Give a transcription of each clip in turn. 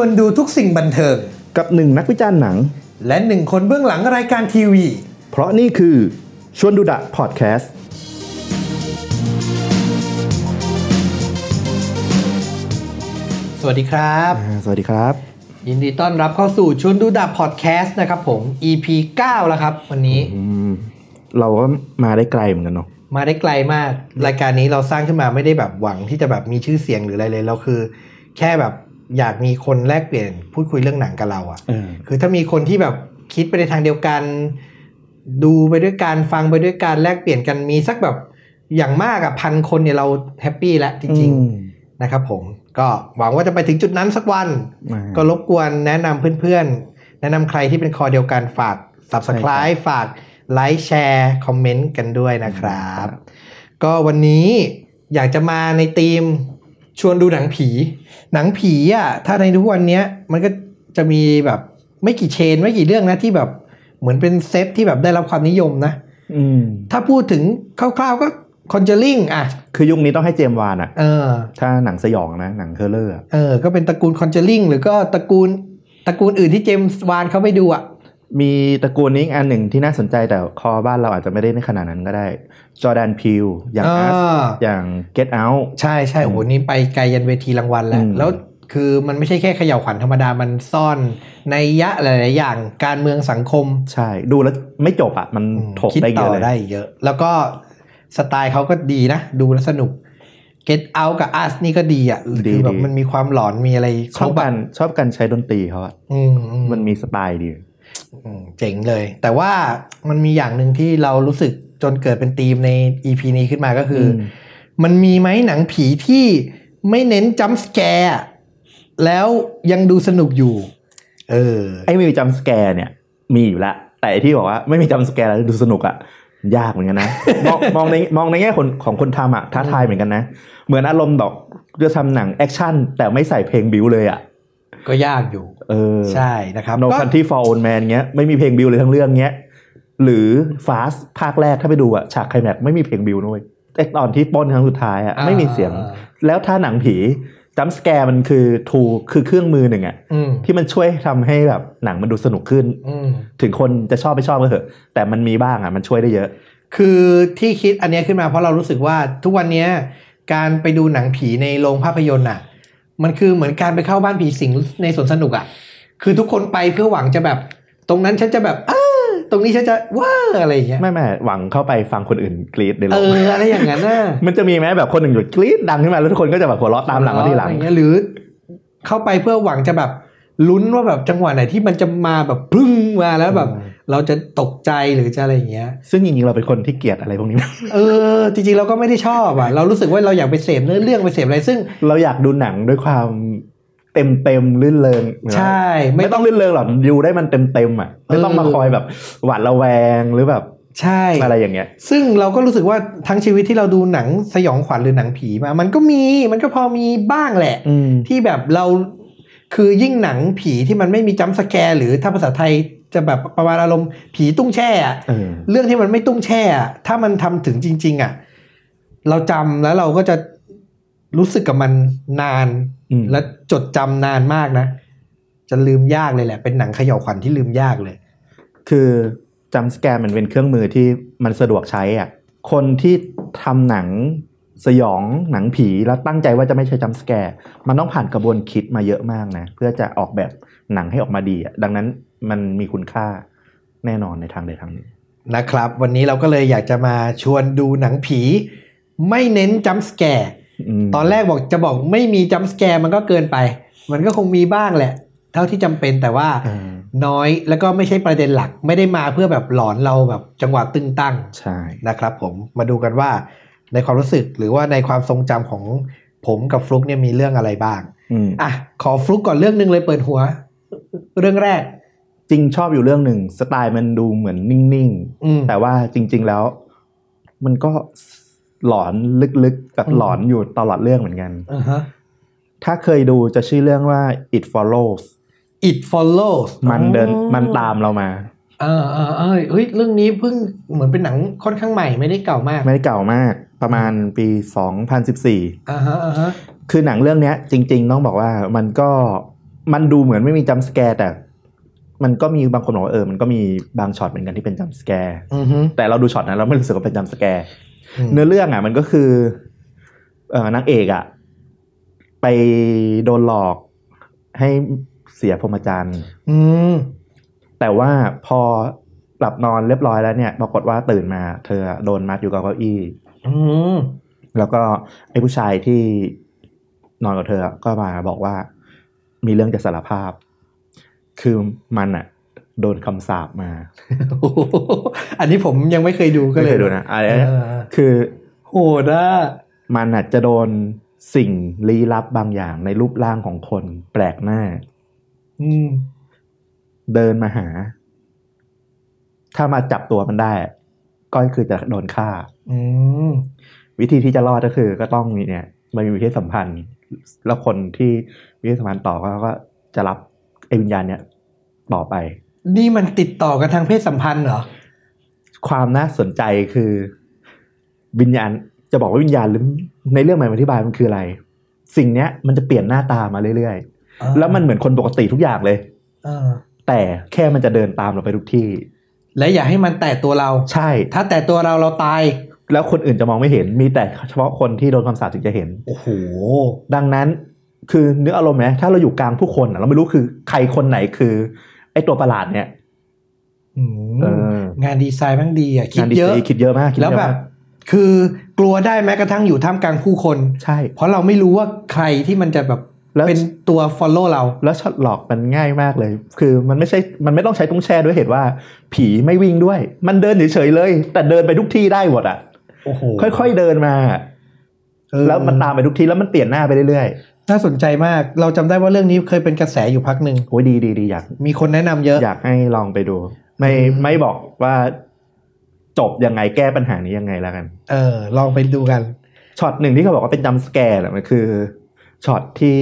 วนดูทุกสิ่งบันเทิง กับหนึ่งนักวิจารณ์หนัง และหนึ่งคนเบื้องหลังรายการทีวี เพราะนี่คือชวนดูดะพอดแคสต์สวัสดีครับ สวัสดีครับ ยินดีต้อนรับเข้าสู่ชวนดูดับพอดแคสต์นะครับผม EP 9 แล้วครับวันนี้อืมเราก็มาได้ไกลเหมือนกันเนาะมาได้ไกลมาก รายการนี้เราสร้างขึ้นมาไม่ได้แบบหวังที่จะแบบมีชื่อเสียงหรืออะไรเลยเราคือ แค่แบบ อยากมีคนแลกเปลี่ยนพูดคุยเรื่องหนังกับเราอะเออคือถ้ามีคนที่แบบคิดไปในทางเดียวกัน ดูไปด้วยกันฟังไปด้วยกันแลกเปลี่ยนกันมีสักแบบอย่างมากอะพันคนเนี่ยเราแฮปปี้แล้วจริงอืมๆนะครับผมก็หวังว่าจะไปถึงจุดนั้นสักวันอ่าก็รบกวนแนะนำเพื่อนๆ แนะนำใครที่เป็นคอเดียวกันฝาก Subscribe ฝากไลค์แชร์คอมเมนต์กันด้วยนะครับ ก็วันนี้อยากจะมาในธีม ชวนดูหนังผี หนังผีอะถ้าในทุกวันเนี้ยมันก็จะมีแบบไม่กี่ chain ไม่กี่เรื่องนะที่แบบเหมือนเป็นเซตที่แบบได้รับความนิยมนะอืมถ้าพูดถึงคร่าวๆก็ Conjuring อะ คือยุคนี้ต้องให้เจมส์วานอะเออ ถ้าหนังสยองนะ หนัง horror อะเออ ก็เป็นตระกูล Conjuring หรือก็ตระกูลตระกูลอื่นที่เจมส์วานเขาไปดูอะ มีตระกูลนี้อีกอันหนึ่งที่น่าสนใจแต่คอบ้านเราอาจจะไม่ได้ในขนาดนั้นก็ได้ จอร์แดนพิวอย่างอ่าอัสอย่าง Get Out ใช่ใช่โอ้โหนี่ไปไกลยันเวทีรางวัลแล้วอืมแล้วคือมันไม่ใช่แค่เขย่าวขวัญธรรมดา มันซ่อนในยยะหลาย ๆ อย่างการเมืองสังคม ใช่ ดูแล้วไม่จบอะมันถกคิดได้เยต่ออะเลยได้เยอะ แล้วก็สไตล์เขาก็ดีนะ ดูแล้วสนุก Get Out กับ Us นี่ก็ดีอะดีคือแบบดีมันมีความหลอนมีอะไรชอบการชอบการใช้ดนตรีเขาอะอืมอืมมันมีสไตล์ดีอืม เจ๋งเลย แต่ว่ามันมีอย่างหนึ่งที่เรารู้สึกจนเกิดเป็นธีมใน EP นี้ขึ้นมาก็คืออืมมันมีไหมหนังผีที่ไม่เน้น jump scare แล้วยังดูสนุกอยู่ เออ ไอ้ไม่มีจ scare เนี่ย มีอยู่แล้วแต่ไอ้ที่บอกว่าไม่มี jump scare แล้วดูสนุกอะยากเหมือนกันนะ มองมองในมองในแง่คนของคนทำอะท้าทายเหมือนกันนะ เหมือนอารมณ์ดอกจะทำหนังแอคชั่นแต่ไม่ใส่เพลงบิวเลยอะ ก็ยากอยู่ เออใช่นะครับ No ก็ Country for Old Man เงี้ยไม่มีเพลงบิวเลยทั้งเรื่องเงี้ยหรือ Fast ภาคแรกถ้าไปดูอะฉากไคลแม็กซ์ไม่มีเพลงบิวด้วยแต่ตอนที่ปล้นครั้งสุดท้ายอะอ่าไม่มีเสียงแล้วถ้าหนังผีจัมป์สแกร์มันคือทูคือเครื่องมือหนึ่งอะอืมที่มันช่วยทำให้แบบหนังมันดูสนุกขึ้น อืม ถึงคนจะชอบไม่ชอบก็เถอะแต่มันมีบ้างอะมันช่วยได้เยอะ คือที่คิดอันเนี้ยขึ้นมาเพราะเรารู้สึกว่าทุกวันเนี้ยการไปดูหนังผีในโรงภาพยนตร์อะ มันคือเหมือนการไปเข้าบ้านผีสิงในสวนสนุกอะ คือทุกคนไปเพื่อหวังจะแบบ ตรงนั้นฉันจะแบบอ้าตรงนี้ฉันจะว้าอะไรอย่างเงี้ยไม่ไม่หวังเข้าไปฟังคนอื่นกรี๊ดในโรเองออะไรอย่างนั้นน่ะมันจะมีไหมแบบคนหนึ่งหยุดกรี๊ดดังขึ้นมาแล้วทุกคนก็จะแบบหัวเราะตามหลังมาทีหลังอะไรเงี้ยหรือ เข้าไปเพื่อหวังจะแบบลุ้นว่าแบบจังหวะไหนที่มันจะมาแบบปึ้งมาแล้วแบบอืม เราจะตกใจหรือจะอะไรอย่างเงี้ย ซึ่งจริงๆเราเป็นคนที่เกลียดอะไรพวกนี้ เออ จริงๆเราก็ไม่ได้ชอบอะ เรารู้สึกว่าเราอยากไปเสพเนื้อเรื่องไปเสพอะไรซึ่ง เราอยากดูหนังด้วยความเต็มเต็มๆลื่นเริงใช่ ไม่ต้องลื่นเริงหรอกดูได้มันเต็มเต็มๆอะไม่ต้องมาเออคอยแบบหวาดระแวงหรือแบบใช่อะไรอย่างเงี้ย ซึ่งเราก็รู้สึกว่าทั้งชีวิตที่เราดูหนังสยองขวัญหรือหนังผีมา มันก็มีมันก็พอมีบ้างแหละอืมที่แบบเราคือยิ่งหนังผีที่มันไม่มีจัมป์สแกร์หรือถ้าภาษาไทย จะแบบประมาณอารมณ์ผีตุ้งแช่อะเออเรื่องที่มันไม่ตุ้งแช่อะถ้ามันทำถึงจริง ๆอะเราจำแล้วเราก็จะรู้สึกกับมันนานอืมและจดจำนานมากนะ จะลืมยากเลยแหละ เป็นหนังเขย่าวขวัญที่ลืมยากเลย คือจัมสแกร์มันเป็นเครื่องมือที่มันสะดวกใช้อะคนที่ทำหนังสยองหนังผีแล้วตั้งใจว่าจะไม่ใช้จัมสแกร์มันต้องผ่านกระบวนคิดมาเยอะมากนะ เพื่อจะออกแบบหนังให้ออกมาดีอะดังนั้น มันมีคุณค่าแน่นอนในทางใดทางหนึ่งนะครับ วันนี้เราก็เลยอยากจะมาชวนดูหนังผี ไม่เน้น jump scare อืมตอนแรกบอกจะบอกไม่มี jump scare มันก็เกินไป มันก็คงมีบ้างแหละ เท่าที่จำเป็นแต่ว่าเออน้อยแล้วก็ไม่ใช่ประเด็นหลัก ไม่ได้มาเพื่อแบบหลอนเราแบบจังหวะตึงตั้งใช่นะครับ ผมมาดูกันว่าในความรู้สึกหรือว่าในความทรงจำของผมกับฟลุกเนี่ยมีเรื่องอะไรบ้างอืมอะขอฟลุกก่อนเรื่องหนึ่งเลยเปิดหัว เรื่องแรก จริงชอบอยู่เรื่องหนึ่งสไตล์มันดูเหมือนนิ่งอืมๆแต่ว่าจริง ๆแล้ว มันก็หลอนลึกๆกับอืมหลอนอยู่ตลอดเรื่องเหมือนกันอ่าฮะถ้าเคยดูจะชื่อเรื่องว่า It Follows It follows มันเดินอ๋อมันตามเรามาอ่าอ่าอ่าเฮ้ยเรื่องนี้เพิ่งเหมือนเป็นหนังค่อนข้างใหม่ไม่ได้เก่ามาก ไม่ได้เก่ามาก ประมาณปี 2014อ่าฮะอ่าฮะคือหนังเรื่องเนี้ย จริง ๆ ต้องบอกว่ามันก็มันดูเหมือนไม่มี jump scare แต่ มันก็มีบางคนบอกว่าเออมันก็มีบางช็อตเหมือนกันที่เป็น jump scare อือฮึแต่เราดูช็อตนั้นเราไม่รู้สึกว่าเป็น jump scare อืมเนื้อเรื่องอะ มันก็คือเออนางเอกอะ ไปโดนหลอกให้เสียพรหมจรรย์อืมแต่ว่าพอหลับนอนเรียบร้อยแล้วเนี่ยปรากฏว่าตื่นมา เธอโดนมัดอยู่กับเก้าอี้อืมแล้วก็ไอ้ผู้ชายที่นอนกับเธอก็มาบอกว่ามีเรื่องจะสารภาพ คือมันอะโดนคำสาปมา อันนี้ผมยังไม่เคยดูก็ไม่เลยเคยดูนะอันเอนี้อคือโหดอะมันอาจจะโดนสิ่งลี้ลับบางอย่างในรูปร่างของคนแปลกหน้า อืม เดินมาหา ถ้ามาจับตัวมันได้ ก็คือจะโดนฆ่า อืมวิธีที่จะรอดก็คือ ก็ต้องมีเนี่ยมันมีเพศสัมพันธ์ แล้วคนที่มีเพศสัมพันธ์ต่อก็ก็จะรับไอ้ วิญญาณเนี่ยต่อไป นี่มันติดต่อกันทางเพศสัมพันธ์เหรอ ความน่าสนใจคือวิญญาณจะบอกว่าวิญญาณหรือในเรื่องมันอธิบายมันคืออะไร สิ่งเนี้ยมันจะเปลี่ยนหน้าตามาเรื่อยๆ แล้วมันเหมือนคนปกติทุกอย่างเลยเอแต่แค่มันจะเดินตามเราไปทุกที่ และอย่าให้มันแตะตัวเรา ใช่ ถ้าแตะตัวเราเราตาย แล้วคนอื่นจะมองไม่เห็น มีแต่เฉพาะคนที่โดนคำสาปถึงจะเห็น โอ้โห ดังนั้น คือนึกอารมณ์ไหมถ้าเราอยู่กลางผู้คนอะเราไม่รู้คือใครคนไหนคือ ไอ้ตัวประหลาดเนี่ยอืมเอองานดีไซน์แมันดีอะคิดงานดีเยไซอะน์คิดเยอะมากคิดแล้วเยอะแบบมากคือกลัวได้แม้กระทั่งอยู่ท่ามกลางผู้คน ใช่ เพราะเราไม่รู้ว่าใครที่มันจะแบบแล้วเป็นตัว follow เรา แล้วช็อตหลอกมันง่ายมากเลย คือมันไม่ใช่ มันไม่ต้องใช้ตุ้งแช่ด้วยเหตุว่า ผีไม่วิ่งด้วย มันเดินเฉยๆเลย แต่เดินไปทุกที่ได้หมดอะโอ้โหค่อยๆเดินมาเออแล้วมันตามไปทุกที่แล้วมันเปลี่ยนหน้าไปเรื่อย น่าสนใจมาก เราจำได้ว่าเรื่องนี้เคยเป็นกระแสอยู่พักหนึ่งๆโอ้ยดีดีดีอยาก มีคนแนะนำเยอะ อยากให้ลองไปดู ไม่อืมไม่บอกว่าจบยังไงแก้ปัญหานี้ยังไงแล้วกัน เออ ลองไปดูกัน ช็อตหนึ่งที่เขาบอกว่าเป็นจัมป์สแกร์แหละมันคือช็อตที่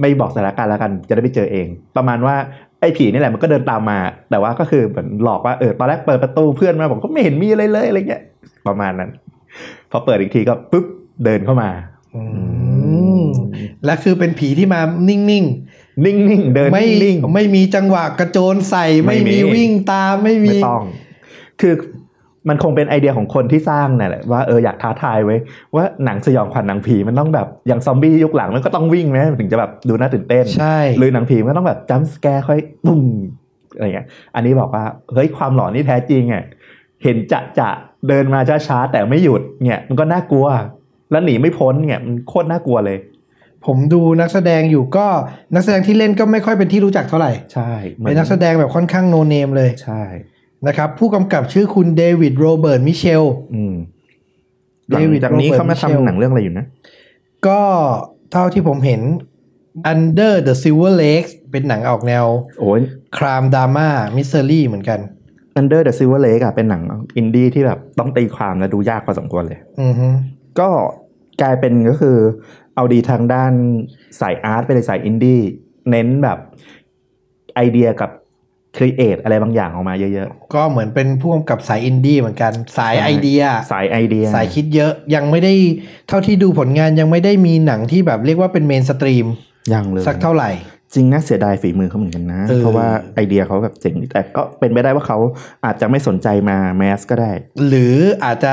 ไม่บอกสถานการณ์แล้วกัน จะได้ไปเจอเอง ประมาณว่าไอ้ผีนี่แหละมันก็เดินตามมา แต่ว่าก็คือเหมือนหลอกว่าเออตอนแรกเปิดประตูเพื่อนมาบอกก็ไม่เห็นมีอะไรเลยอะไรเงี้ยประมาณนั้น พอเปิดอีกทีก็ปุ๊บเดินเข้ามา อืม และคือเป็นผีที่มานิ่งนิ่งๆ เดินๆไม่นิ่งๆ ไม่มีจังหวะกระโจนใส่ ไม่ไม่มี มีวิ่งตามไม่มี ไม่ต้อง คือมันคงเป็นไอเดียของคนที่สร้างนั่นแหละว่าเอออยากท้าทายไว้ว่าหนังสยองขวัญหนังผีมันต้องแบบอย่างซอมบี้ยุคหลังมันก็ต้องวิ่งไหมถึงจะแบบดูน่าตื่นเต้น ใช่ หรือหนังผีมันก็ต้องแบบจัมป์สแกร์ค่อยปุ้มอะไรเงี้ย อันนี้บอกว่าเฮ้ยความหลอนที่แท้จริงอะเห็นจะจะเดินมาช้าๆแต่ไม่หยุดเนี่ยมันก็น่ากลัว แล้วหนีไม่พ้นเนี่ยมันโคตรน่ากลัวเลย ผมดูนักแสดงอยู่ก็นักแสดงที่เล่นก็ไม่ค่อยเป็นที่รู้จักเท่าไหร่ ใช่หมือเป็นนักแสดงแบบค่อนข้าง no name เลย ใช่นะครับ ผู้กำกับชื่อคุณเดวิดโรเบิร์ตมิเชลอืมหลัง David จากนี้ Robert เขามา Mitchell ทำหนังเรื่องอะไรอยู่นะ ก็เท่าที่ผมเห็น Under the Silver Lakes เป็นหนังออกแนว โอ้ย crime ดราม่า mystery เหมือนกัน Under the Silver Lake อะเป็นหนังอินดี้ที่แบบต้องตีความและดูยากพอสมควรเลย อือฮึก็กลายเป็นก็คือ เอาดีทางด้านสายอาร์ตไปเลยสายอินดี้เน้นแบบไอเดียกับ create อะไรบางอย่างออกมาเยอะก็เหมือนเป็นผู้กำกับสายอินดี้เหมือนกัน สายใช่ไอเดียๆสายไอเดีย สายคิดเยอะยังไม่ได้เท่าที่ดูผลงานยังไม่ได้มีหนังที่แบบเรียกว่าเป็น mainstream ยังเลยสักเท่าไหร่ จริงน่าเสียดายฝีมือเขาเหมือนกันนะเออเพราะว่าไอเดียเขาแบบเจ๋งแต่ก็เป็นไปได้ว่าเขาอาจจะไม่สนใจมา mass ก็ได้ หรืออาจจะ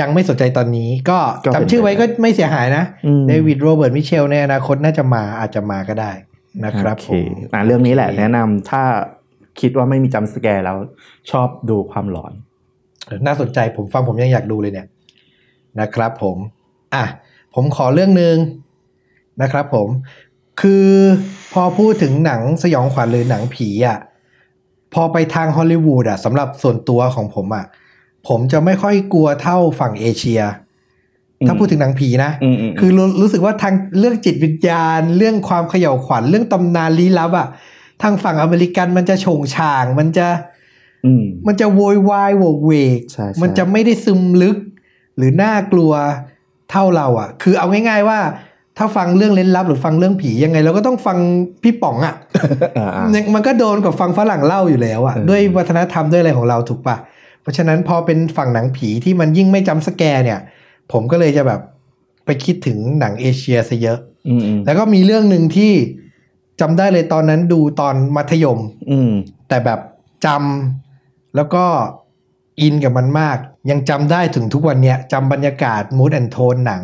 ยังไม่สนใจตอนนี้ ก็ก็เป็นจำชื่อไว้ก็ไม่เสียหายนะอืมเดวิดโรเบิร์ตมิเชลในอนาคตน่าจะมาอาจจะมาก็ได้นะครับโอเคผมอะเรื่องนี้แหละโอเคแนะนำถ้าคิดว่าไม่มี jump scare แล้วชอบดูความหลอนเออน่าสนใจผมฟังผมยังอยากดูเลยเนี่ยนะครับผม อะ ผมขอเรื่องหนึ่งนะครับผม คือพอพูดถึงหนังสยองขวัญหรือหนังผีอะ พอไปทางฮอลลีวูดอะสำหรับส่วนตัวของผมอะ ผมจะไม่ค่อยกลัวเท่าฝั่งเอเชีย ถ้าอืมพูดถึงหนังผีนะอืมอืมคือรู้รู้สึกว่าทางเรื่องจิตวิญญาณ เรื่องความเขย่าวขวัญเรื่องตำนานลี้ลับอะทางฝั่งอเมริกันมันจะโฉงฉาง มันจะอืมมันจะโวยวายโวกเวกใช่ใช่มันจะไม่ได้ซึมลึก หรือน่ากลัวเท่าเราอะ คือเอาง่าย ๆว่า ถ้าฟังเรื่องเล่นลับ หรือฟังเรื่องผียังไง เราก็ต้องฟังพี่ป๋องอะอ่าอ่ามันก็โดนกับฟังฝรั่งเล่าอยู่แล้วอะเออด้วยวัฒนธรรมด้วยอะไรของเราถูกปะ เพราะฉะนั้นพอเป็นฝั่งหนังผีที่มันยิ่งไม่จำสแกร์เนี่ย ผมก็เลยจะแบบไปคิดถึงหนังเอเชียซะเยอะอืมอืมแล้วก็มีเรื่องหนึ่งที่จำได้เลยตอนนั้นดูตอนมัธยมอืมแต่แบบจำแล้วก็อินกับมันมาก ยังจำได้ถึงทุกวันเนี้ยจำบรรยากาศ mood and tone หนัง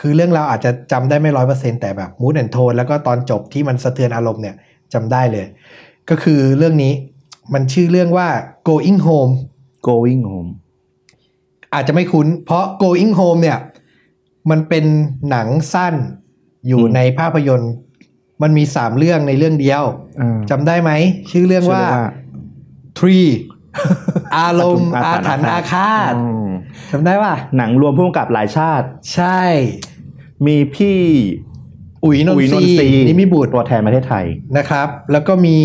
คือเรื่องราวอาจจะจำได้ไม่ร้อยเปอร์เซ็นแต่แบบ mood and tone แล้วก็ตอนจบที่มันสะเทือนอารมณ์เนี่ยจำได้เลย ก็คือเรื่องนี้มันชื่อเรื่องว่า going home going home อาจจะไม่คุ้น เพราะ going home เนี่ย มันเป็นหนังสั้นอยู่อืมในภาพยนตร์ มันมีสามเรื่องในเรื่องเดียวอ่าจำได้ไหม ชื่อเรื่องว่าชื่อ Tree อารมณ์อาอาถถรรรรพ์พ์อาฆาตอืมจำได้ป่ะ หนังรวมผู้กำกับหลายชาติ ใช่ มีพี่อุ๋ยนนอุ๋ยทรีนิมิบุตรตัวแทนประเทศไทยนะครับ แล้วก็มี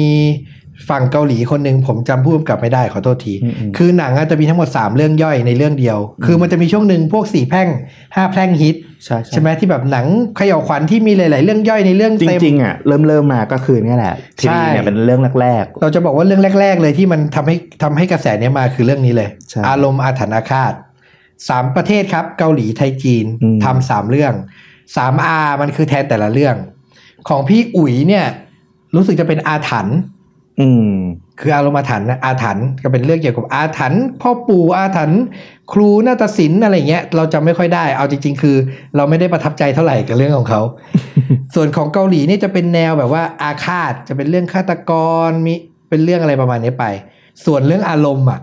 ฝั่งเกาหลีคนหนึ่งผมจำผู้กำกับไม่ได้ขอโทษทีอืมอืมคือหนังอาจจะมีทั้งหมด 3 เรื่องย่อยในเรื่องเดียว คือมันจะมีช่วงหนึ่งพวกสี่แพร่งห้าแพร่งฮิตใช่ใช่ไหมที่แบบหนังเขย่าวขวัญที่มีหลาย ๆ เรื่องย่อยในเรื่องจเต็มริงๆอะเริ่มเริ่มมาก็คือเนี่ยแหละทีใช่นี้เนี่ยเป็นเรื่องแรกเราจะบอกว่าเรื่องแรก ๆ เลยที่มันทำให้ทำให้กระแสเนี้ยมาคือเรื่องนี้เลยใช่อารมณ์อาถรรพ์อาฆาตสามประเทศครับเกาหลีไทยจีนอืมทำสามเรื่องสามอามันคือแทนแต่ละเรื่อง ของพี่อุ๋ยเนี่ยรู้สึกจะเป็นอาถรรพ์ๆ อืม คืออารมณ์อาถรรพ์นะอาถรรพ์ก็เป็นเรื่องเกี่ยวกับอาถรรพ์พ่อปู่อาถรรพ์ครูนาฏศิลป์อะไรเงี้ย เราจำไม่ค่อยได้ เอาจริง ๆ คือ เราไม่ได้ประทับใจเท่าไหร่กับเรื่องของเขา ส่วนของเกาหลีนี่จะเป็นแนวแบบว่าอาฆาตจะเป็นเรื่องฆาตกรมีเป็นเรื่องอะไรประมาณนี้ไป ส่วนเรื่องอารมณ์อะ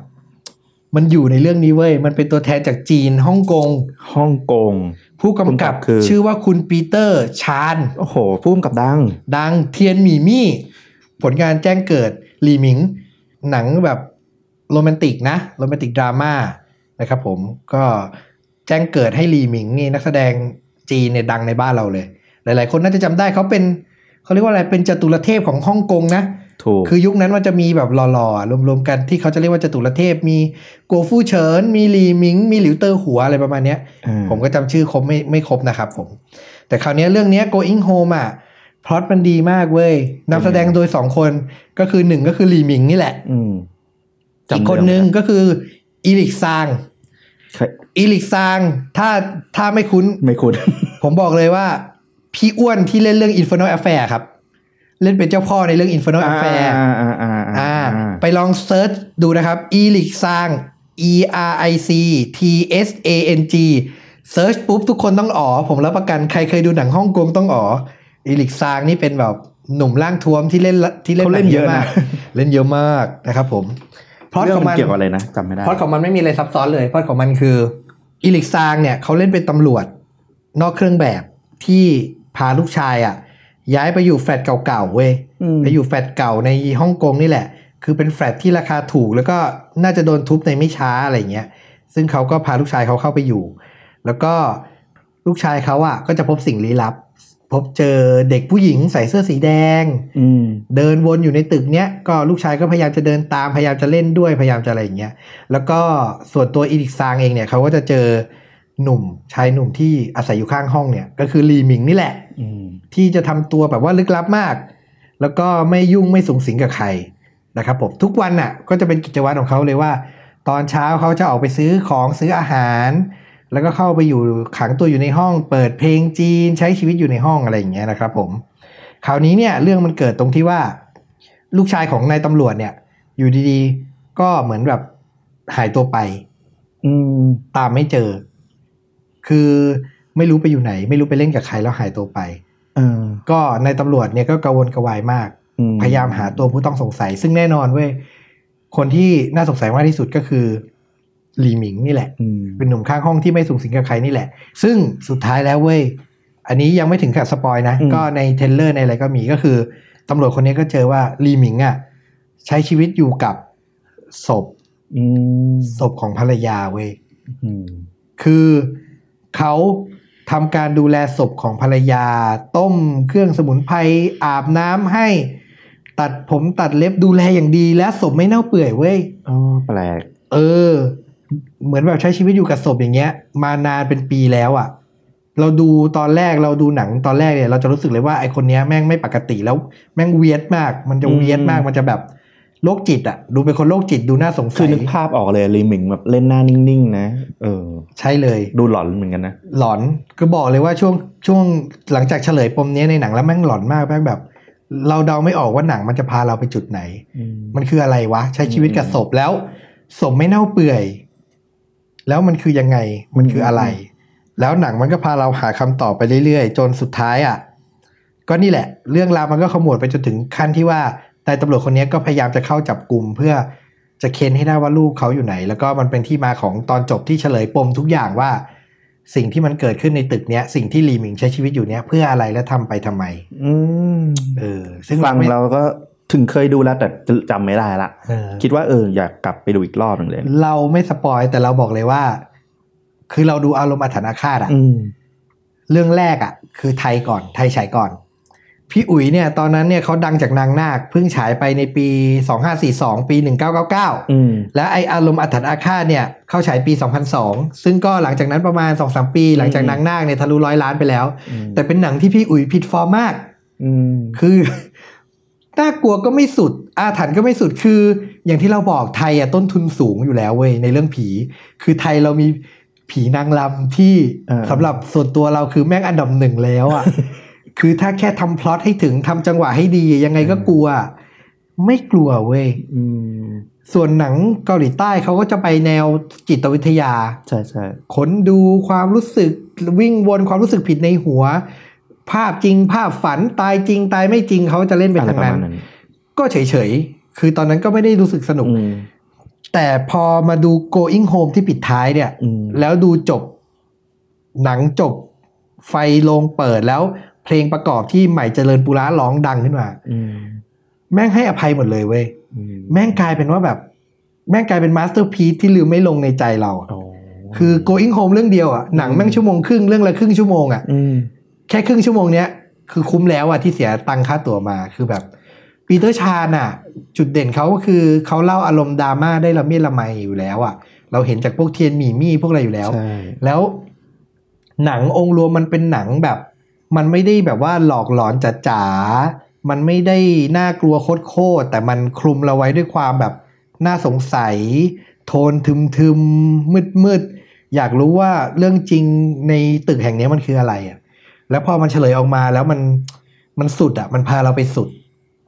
มันอยู่ในเรื่องนี้เว้ย มันเป็นตัวแทนจากจีนฮ่องกง ฮ่องกง ผู้กำกับคือ ชื่อว่าคุณปีเตอร์ชาน โอ้โหพุ่มกับดัง ดังเทียนหมี่มี่ ผลงานแจ้งเกิดหลีหมิง หนังแบบโรแมนติกนะโรแมนติกดราม่านะครับผมก็แจ้งเกิดให้หลีหมิงนี่นักแสดงจีนเนี่ยดังในบ้านเราเลย หลาย ๆ คนน่าจะจำได้เขาเป็นเขาเรียกว่าอะไรเป็นจตุรเทพของฮ่องกงนะถูกคือยุคนั้นมันจะมีแบบหล่อๆ รวมๆกันที่เขาจะเรียกว่าจตุรเทพ มีโกฟู่เฉิน มีหลีหมิง มีหลิวเตอร์หัวอะไรประมาณเนี้ยอ่าผมก็จำชื่อครบไม่ไม่ครบนะครับผม แต่คราวเนี้ยเรื่องเนี้ย going home อะ พล็อตมันดีมากเว้ยนำแสดงโดยสองคนก็คือหนึ่งก็คือหลีหมิงนี่แหละอืมจำอีกคนนึงก็คืออีลิกซางใครอีลิกซางถ้าถ้าไม่คุ้นไม่คุ้น ผมบอกเลยว่า พี่อ้วนที่เล่นเรื่อง Infernal Affair ครับ เล่นเป็นเจ้าพ่อในเรื่อง Infernal Affair อ่าอ่าอ่าอ่าอ่าไปลอง search ดูนะครับอีลิกซาง E R I C T S A N G search ปุ๊บทุกคนต้องอ๋อ ผมรับประกันใครเคยดูหนังฮ่องกงต้องอ๋อ อีลิกซางนี่เป็นแบบหนุ่มร่างท้วมที่เล่นละที่เล่นเขาเล่นหนังเยอะนะมาก เล่นเยอะมากนะครับผมพล็อตเรื่องของมันมันเกี่ยวกับอะไรนะจำไม่ได้พล็อตของมันไม่มีอะไรซับซ้อนเลยพล็อตของมันคืออีลิกซางเนี่ยเขาเล่นเป็นตำรวจ นอกเครื่องแบบที่พาลูกชายอะ ย้ายไปอยู่แฟลตเก่าๆเว้ยอืมไปอยู่แฟลตเก่าในฮ่องกงนี่แหละ คือเป็นแฟลตที่ราคาถูก แล้วก็น่าจะโดนทุบในไม่ช้าอะไรเงี้ย ซึ่งเขาก็พาลูกชายเขาเข้าไปอยู่ แล้วก็ลูกชายเขาอะก็จะพบสิ่งลี้ลับ พบเจอเด็กผู้หญิงใส่เสื้อสีแดงอืมเดินวนอยู่ในตึกเนี้ยก็ลูกชายก็พยายามจะเดินตามพยายามจะเล่นด้วยพยายามจะอะไรอย่างเงี้ยแล้วก็ส่วนตัวอีลิกซางเองเนี่ยเขาก็จะเจอหนุ่มชายหนุ่มที่อาศัยอยู่ข้างห้องเนี่ย ก็คือลีหมิงนี่แหละอืมที่จะทำตัวแบบว่าลึกลับมาก แล้วก็ไม่ยุ่งไม่สูงสิงกับใครนะครับผมทุกวันน่ะก็จะเป็นกิจวัตรของเขาเลยว่า ตอนเช้าเขาจะออกไปซื้อของซื้ออาหาร แล้วก็เข้าไปอยู่ขังตัวอยู่ในห้อง เปิดเพลงจีนใช้ชีวิตอยู่ในห้องอะไรอย่างเงี้ยนะครับผมคราวนี้เนี่ยเรื่องมันเกิดตรงที่ว่าลูกชายของนายตำรวจเนี่ย อยู่ดีๆ ก็เหมือนแบบหายตัวไป อืมตามไม่เจอ คือไม่รู้ไปอยู่ไหน ไม่รู้ไปเล่นกับใครแล้วหายตัวไปเออก็นายตำรวจเนี่ยก็กระวนกระวายมากอืพยายามหาตัวผู้ต้องสงสัย ซึ่งแน่นอนเว้ยคนที่น่าสงสัยมากที่สุดก็คือ หลีหมิงนี่แหละอืมเป็นหนุ่มข้างห้องที่ไม่สูงสิงกับใครนี่แหละ ซึ่งสุดท้ายแล้วเว้ยอันนี้ยังไม่ถึงกับสปอยนะ ก็ในเทรลเลอร์ในอะไรก็มีก็คือตำรวจคนนี้ก็เจอว่าลีหมิงอะใช้ชีวิตอยู่กับศพอืมศพของภรรยาเว้ยอืมคือเขาทำการดูแลศพของภรรยา ต้มเครื่องสมุนไพรอาบน้ำให้ ตัดผมตัดเล็บดูแลอย่างดีและศพไม่เน่าเปื่อยเว้ยอ๋อแปลก เออ เหมือนแบบใช้ชีวิตอยู่กับศพอย่างเงี้ย มานานเป็นปีแล้วอะ่ะ เราดูตอนแรกเราดูหนังตอนแรกเนี่ยเราจะรู้สึกเลยว่าไอคนเนี้ยแม่งไม่ปกติแล้วแม่งเวียดมาก มันจะเวียดมากมันจะแบบโรคจิตอะ่ะดูเป็นคนโรคจิตดูน่าสงคืสัอยนึกภาพออกเลยลีหมิงแบบเล่นหน้านิ่งๆนะเออ ใช่เลย ดูหลอนเหมือนกันนะหลอนก็บอกเลยว่าช่วงช่วงหลังจากเฉลยปมเนี้ยในหนังแล้วแม่งหลอนมากแม่งแบบ เราเดาไม่ออกว่าหนังมันจะพาเราไปจุดไหนอืมมันคืออะไรวะ ใช้ชีวิตกับอืมศพแล้วศพไม่เน่าเปื่อย แล้วมันคือยังไงมันคืออะไร แล้วหนังมันก็พาเราหาคำตอบไปเรื่อยๆ จนสุดท้ายอะก็นี่แหละ เรื่องราวมันก็ขมวดไปจนถึงขั้นที่ว่านายตำรวจคนนี้ก็พยายามจะเข้าจับกลุ่มเพื่อจะเค้นให้ได้ว่าลูกเขาอยู่ไหน แล้วก็มันเป็นที่มาของตอนจบที่เฉลยปมทุกอย่างว่า สิ่งที่มันเกิดขึ้นในตึกเนี้ย สิ่งที่ลีหมิงใช้ชีวิตอยู่เนี้ยเพื่ออะไรและทำไปทำไม อืมเออ ซึ่งฟังไม่เราก็ ถึงเคยดูแล้วแต่จำไม่ได้ละเออคิดว่าเอออยากกลับไปดูอีกรอบหนึ่งเลย เราไม่สปอยแต่เราบอกเลยว่า คือเราดูอารมณ์อาถรรพ์อาฆาตอะอืมเรื่องแรกอะคือไทยก่อนไทยฉายก่อน พี่อุ๋ยเนี่ย ตอนนั้นเนี่ยเขาดังจากนางนาคเพิ่งฉายไปในปี 2542 ปี 1999อืมและไออารมณ์อาถรรพ์อาฆาตเนี่ยเข้าฉายปี 2002 ซึ่งก็หลังจากนั้นประมาณ 2-3 ปี หลังจากนางนาคเนี่ยทะลุร้อยล้านไปแล้วอืมแต่เป็นหนังที่พี่อุ๋ยผิดฟอร์มมากอืมคือ น่ากลัวก็ไม่สุด อาถรรพ์ก็ไม่สุดคือ อย่างที่เราบอกไทยอะต้นทุนสูงอยู่แล้วเว้ยในเรื่องผี คือไทยเรามีผีนางรำที่เออสำหรับส่วนตัวเราคือแม่งอันดับหนึ่งแล้วอะคือถ้าแค่ทำพล็อตให้ถึงทำจังหวะให้ดี ยังไงก็กลัว ไม่กลัวเว้ยอืมส่วนหนังเกาหลีใต้เขาก็จะไปแนวจิตวิทยา ใช่ใช่ค้นดูความรู้สึกวิ่งวนความรู้สึกผิดในหัว ภาพจริงภาพฝันตายจริงตายไม่จริงเขาจะเล่นไปอะไรทางประนั้มานณนั้น ก็เฉยๆ คือตอนนั้นก็ไม่ได้รู้สึกสนุกอืมแต่พอมาดู going home ที่ปิดท้ายเนี่ยอืมแล้วดูจบ หนังจบไฟโรงเปิดแล้วเพลงประกอบที่ใหม่เจริญปุระร้องดังขึ้นมาอืมแม่งให้อภัยหมดเลยเว้ยอืมแม่งกลายเป็นว่าแบบ แม่งกลายเป็น masterpiece ที่ลืมไม่ลงในใจเราอะโอ้คือ going home เรื่องเดียวอะหนังแม่งชั่วโมงครึ่งเรื่องละครึ่งชั่วโมงอะอืม แค่ครึ่งชั่วโมงเนี้ยคือคุ้มแล้วอะที่เสียตังค่าตั๋วมาคือแบบปีเตอร์ชาญอะจุดเด่นเขาก็คือเขาเล่าอารมณ์ดราม่าได้ละเมียดละไมอยู่แล้วอะเราเห็นจากพวกเทียนหมี่มี่พวกอะไรอยู่แล้วใช่แล้วหนังองค์รวมมันเป็นหนังแบบ มันไม่ได้แบบว่าหลอกหลอนจ๋าๆมันไม่ได้น่ากลัวโคตรๆแต่มันคลุมเราไว้ด้วยความแบบน่าสงสัย โทนทึมๆมืดๆอยากรู้ว่าเรื่องจริงในตึกแห่งนี้มันคืออะไรอะ แล้วพอมันเฉลยออกมาแล้วมันมันสุดอะมันพาเราไปสุด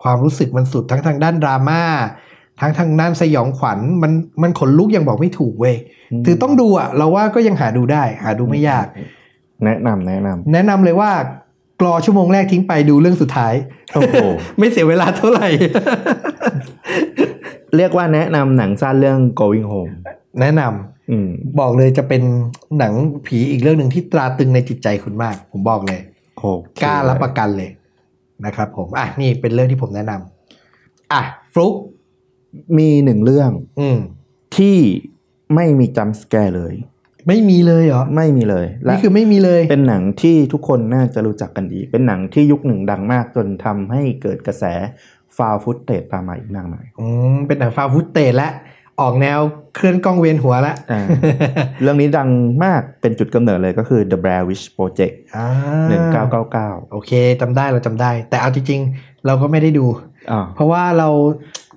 ความรู้สึกมันสุดทั้งทางด้านดราม่าทั้งทางด้านสยองขวัญมันมันขนลุกยังบอกไม่ถูกเว้ยคือต้องดูอะเราว่าก็ยังหาดูได้ หาดูไม่ยาก แนะนำแนะนำแนะนำเลยว่ากรอชั่วโมงแรกทิ้งไปดูเรื่องสุดท้ายโอ้โหไม่เสียเวลาเท่าไหร่ เรียกว่าแนะนำหนังสั้นเรื่อง going home แนะนำอืม บอกเลยจะเป็นหนังผีอีกเรื่องหนึ่งที่ตราตรึงในจิตใจคุณมาก ผมบอกเลยโอเคกล้ารับประกันเลยนะครับผม อะ นี่เป็นเรื่องที่ผมแนะนำอะฟลุกมีหนึ่งเรื่อง อืมที่ไม่มีจัมสแกร์เลย ไม่มีเลยเหรอ ไม่มีเลยและนี่คือไม่มีเลย เป็นหนังที่ทุกคนน่าจะรู้จักกันดี เป็นหนังที่ยุคหนึ่งดังมากจนทำให้เกิดกระแสฟาวฟุตเตจตามมาอีกมากมายอืมเป็นหนังฟาวฟุตเตจและ ออกแนวเคลื่อนกล้องเวียนหัวละอ่าเรื่องนี้ดังมากเป็นจุดกำเนิดเลยก็คือ The Blair Witch Project อ่า1999 โอเคจำได้เราจำได้ แต่เอาจริงๆ เราก็ไม่ได้ดูอ่าเพราะว่าเรา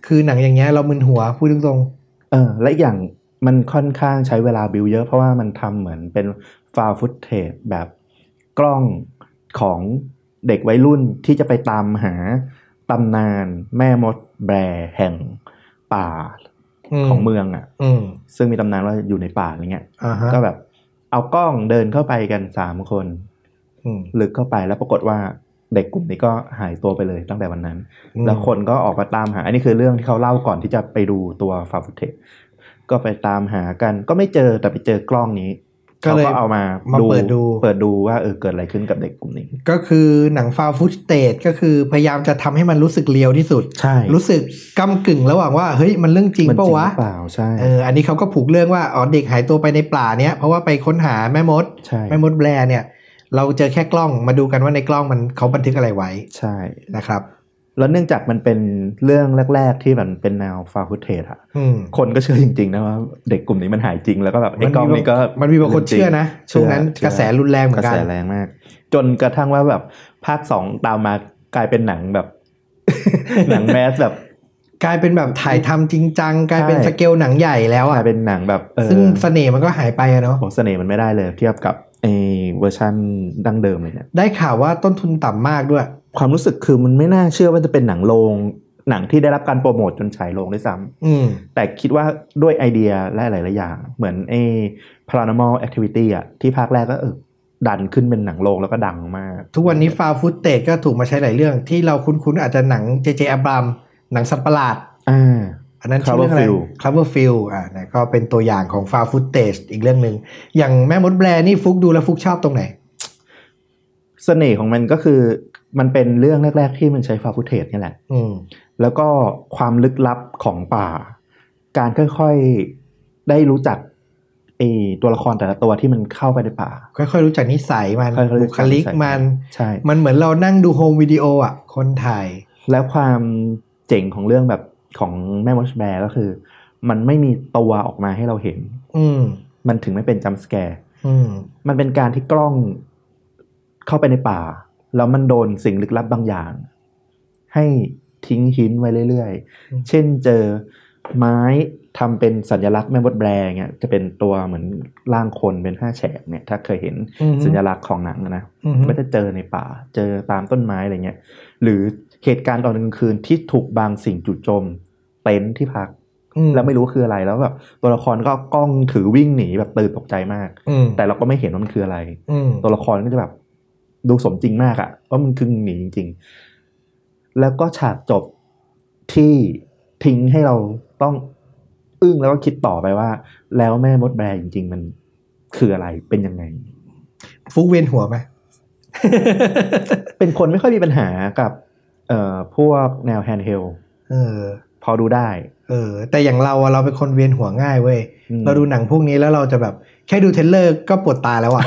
คือหนังอย่างเงี้ยเรามึนหัวพูดตรงเออ และอีกอย่างมันค่อนข้างใช้เวลาบิวเยอะเพราะว่ามันทำเหมือนเป็นฟาวฟุตเทจแบบกล้องของเด็กวัยรุ่นที่จะไปตามหาตำนานแม่มดแบร์แห่งป่าๆ ของเมืองอะอืมซึ่งมีตำนานว่าอยู่ในป่าอะไรเงี้ยอ่าฮะก็แบบ เอากล้องเดินเข้าไปกันสามคนอืมลึกเข้าไปแล้วปรากฏว่าเด็กกลุ่มนี้ก็หายตัวไปเลยตั้งแต่วันนั้นอืมแล้วคนก็ออกมาตามหา อันนี้คือเรื่องที่เขาเล่าก่อนที่จะไปดูตัวฟาฟุตเทจก็ไปตามหากัน ก็ไม่เจอแต่ไปเจอกล้องนี้ ก็เขาเลยก็เอามามาเปิดดูเปิดดูว่าเออเกิดอะไรขึ้นกับเด็กกลุ่มนี้ ก็คือหนังฟาวฟุตเตจก็คือพยายามจะทำให้มันรู้สึกเลียวที่สุดใช่รู้สึกกำกึ่งระหว่างว่าเฮ้ยมันเรื่องจริงมันปะวะหรือเปล่าใช่เอออันนี้เขาก็ผูกเรื่องว่าอ๋อเด็กหายตัวไปในป่าเนี้ยเพราะว่าไปค้นหาแม่มดใช่แม่มดแบร์เนี่ย เราเจอแค่กล้องมาดูกันว่าในกล้องมันเขาบันทึกอะไรไว้ใช่นะครับ แล้วเนื่องจากมันเป็นเรื่องแรก ๆ ที่มันเป็นแนวฟาฟุตเทจอะอืมคนก็เชื่อจริง ๆ นะว่าเด็กกลุ่มนี้มันหายจริงแล้วก็แบบไอ้กล้องนี้ก็มันมีบางคนเชื่อนะเชื่ช่วองนั้นเชื่อกระแสรุนแรงเหมืกอนระกัแสนแรงมาก จนกระทั่งว่าแบบภาคสองตามมากลายเป็นหนังแบบ หนังแมสแบบ กลายเป็นแบบถ่ายทำจริงจังกลายเป็นใช่สเกลหนังใหญ่แล้วกอะลายเป็นหนังแบบเออซึ่งเสน่ห์มันก็หายไปอะเนาะโหเสน่ห์มันไม่ได้เลย เทียบกับไอ้เวอร์ชันดั้งเดิมเลยเนี่ยได้ข่าวว่าต้นทุนต่ำมากด้วย ความรู้สึกคือมันไม่น่าเชื่อว่าจะเป็นหนังโรงหนังที่ได้รับการโปรโมทจนฉายโรงด้วยซ้ำอืมแต่คิดว่าด้วยไอเดียและหลายๆอย่าง เหมือนไอ้ paranormal activity อะที่ภาคแรกก็เออดันขึ้นเป็นหนังโรงแล้วก็ดังมาก ทุกวันนี้ฟาวฟุตเตจก็ถูกมาใช้หลายเรื่อง ที่เราคุ้นๆ อาจจะหนังเจเจอับรามหนังสัตว์ประหลาดอ่าอันนั้นชื่อเรื่องอะไร Cloverfield Cloverfield อ่านะก็เป็นตัวอย่างของฟาวฟุตเตจอีกเรื่องหนึ่งอย่างแม่มดแบลร์นี่ฟลุกดูแล้วฟลุกชอบตรงไหน เสน่ห์ของมันก็คือ มันเป็นเรื่องแรก ๆ ที่มันใช้ฟาฟุเทจนี่แหละอืมแล้วก็ความลึกลับของป่า การค่อยๆได้รู้จักไอตัวละครแต่ละตัวที่มันเข้าไปในป่า ค่อยๆรู้จักนิสัยมันค่อยๆรู้บุคลิกนิสัยมันใช่มันเหมือนเรานั่งดู home video อะ คนถ่าย แล้วความเจ๋งของเรื่องแบบของแม่มดแบลร์ก็คือ มันไม่มีตัวออกมาให้เราเห็น อืมมันถึงไม่เป็น jump scare อืมมันเป็นการที่กล้องเข้าไปในป่า แล้วมันโดนสิ่งลึกลับบางอย่าง ให้ทิ้งหินไว้เรื่อยอืมๆเช่นเจอไม้ทำเป็นสัญลักษณ์แม่มดแบลร์เงี้ยจะเป็นตัวเหมือนร่างคนเป็นห้าแฉกเนี่ยถ้าเคยเห็นอืมสัญลักษณ์ของหนังอะนะอืมก็จะเจอในป่า เจอตามต้นไม้อะไรเงี้ยหรือเหตุการณ์ตอนกลางคืนที่ถูกบางสิ่งจู่โจมเต็นท์ที่พักอืมแล้วไม่รู้คืออะไรแล้วแบบตัวละครก็เอากล้องถือวิ่งหนีแบบตื่นตกใจมากอืมแต่เราก็ไม่เห็นว่ามันคืออะไรอืมตัวละครก็จะแบบ ดูสมจริงมากอะว่ามันคือหนีจริง ๆ แล้วก็ฉากจบที่ทิ้งให้เราต้องอึ้งแล้วก็คิดต่อไปว่า แล้วแม่มดแบร์จริง ๆ มันคืออะไรเป็นยังไง ฟลุกเวียนหัวไหมเป็นคนไม่ค่อยมีปัญหากับ เอ่อพวกแนว handheld เออ พอดูได้ เออ แต่อย่างเราอะเราเป็นคนเวียนหัวง่ายเว้ยอืมเราดูหนังพวกนี้แล้วเราจะแบบ แค่ดู trailer ก็ปวดตาแล้วอะ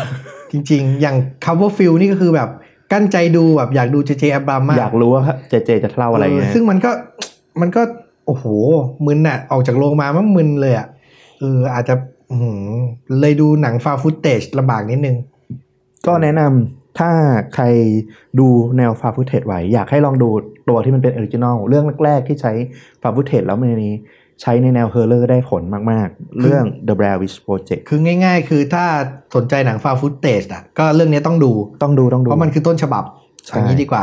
จริง ๆ อย่าง Cloverfield นี่ก็คือแบบกลั้นใจดูแบบอยากดู J.J. Abrams มากอยากรู้ว่า J.J. จะเล่าอะไรอะไรเงี้ยซึ่งมันก็มันก็ โอ้โหมึนอะออกจากโรงมามันมึนเลยอะเอออาจจะอื้อหือเลยดูหนังฟาฟุตเตจลำบากนิดนึง ก็แนะนำถ้าใครดูแนวฟาฟุตเทจไว้ อยากให้ลองดูตัวที่มันเป็น original เรื่องแรก ๆ ที่ใช้ฟาฟุตเทจแล้วมันนี้ ใช้ในแนว horror ได้ผลมาก ๆ เรื่อง The Blair Witch Project คือง่าย ๆ คือถ้าสนใจหนังฟาฟุตเตจอะก็เรื่องนี้ต้องดูต้องดูต้องดู เพราะมันคือต้นฉบับใช่อย่างนี้ดีกว่า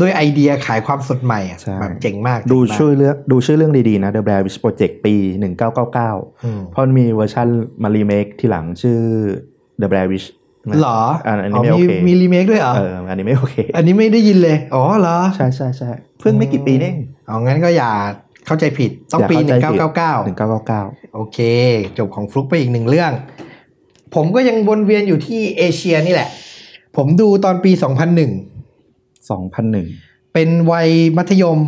ด้วยไอเดียขายความสดใหม่อะใช่แบบเจ๋งมาก ดูเจ๋งมากชื่อเรื่องดูชื่อเรื่องดีๆนะ The Blair Witch Project ปี 1999อืมเพราะมันมีเวอร์ชันมารีเมคทีหลังชื่อ The Blair Witch เหรออันอันนี้อไม่โอเค อ๋อมีมีรีเมคด้วยเหรอเอออันนี้ไม่โอเค อันนี้ไม่ได้ยินเลย อ๋อเหรอ ใช่ใช่ใช่เพิ่งไม่กี่ปีนี่เองอ๋องั้นก็อย่า เข้าใจผิดต้องปีอย่าเข้าใจผิด1999 1999โอเค จบของฟลุกไปอีกหนึ่งเรื่อง ผมก็ยังวนเวียนอยู่ที่เอเชียนี่แหละ ผมดูตอนปี2001 2001เป็นวัยมัธยม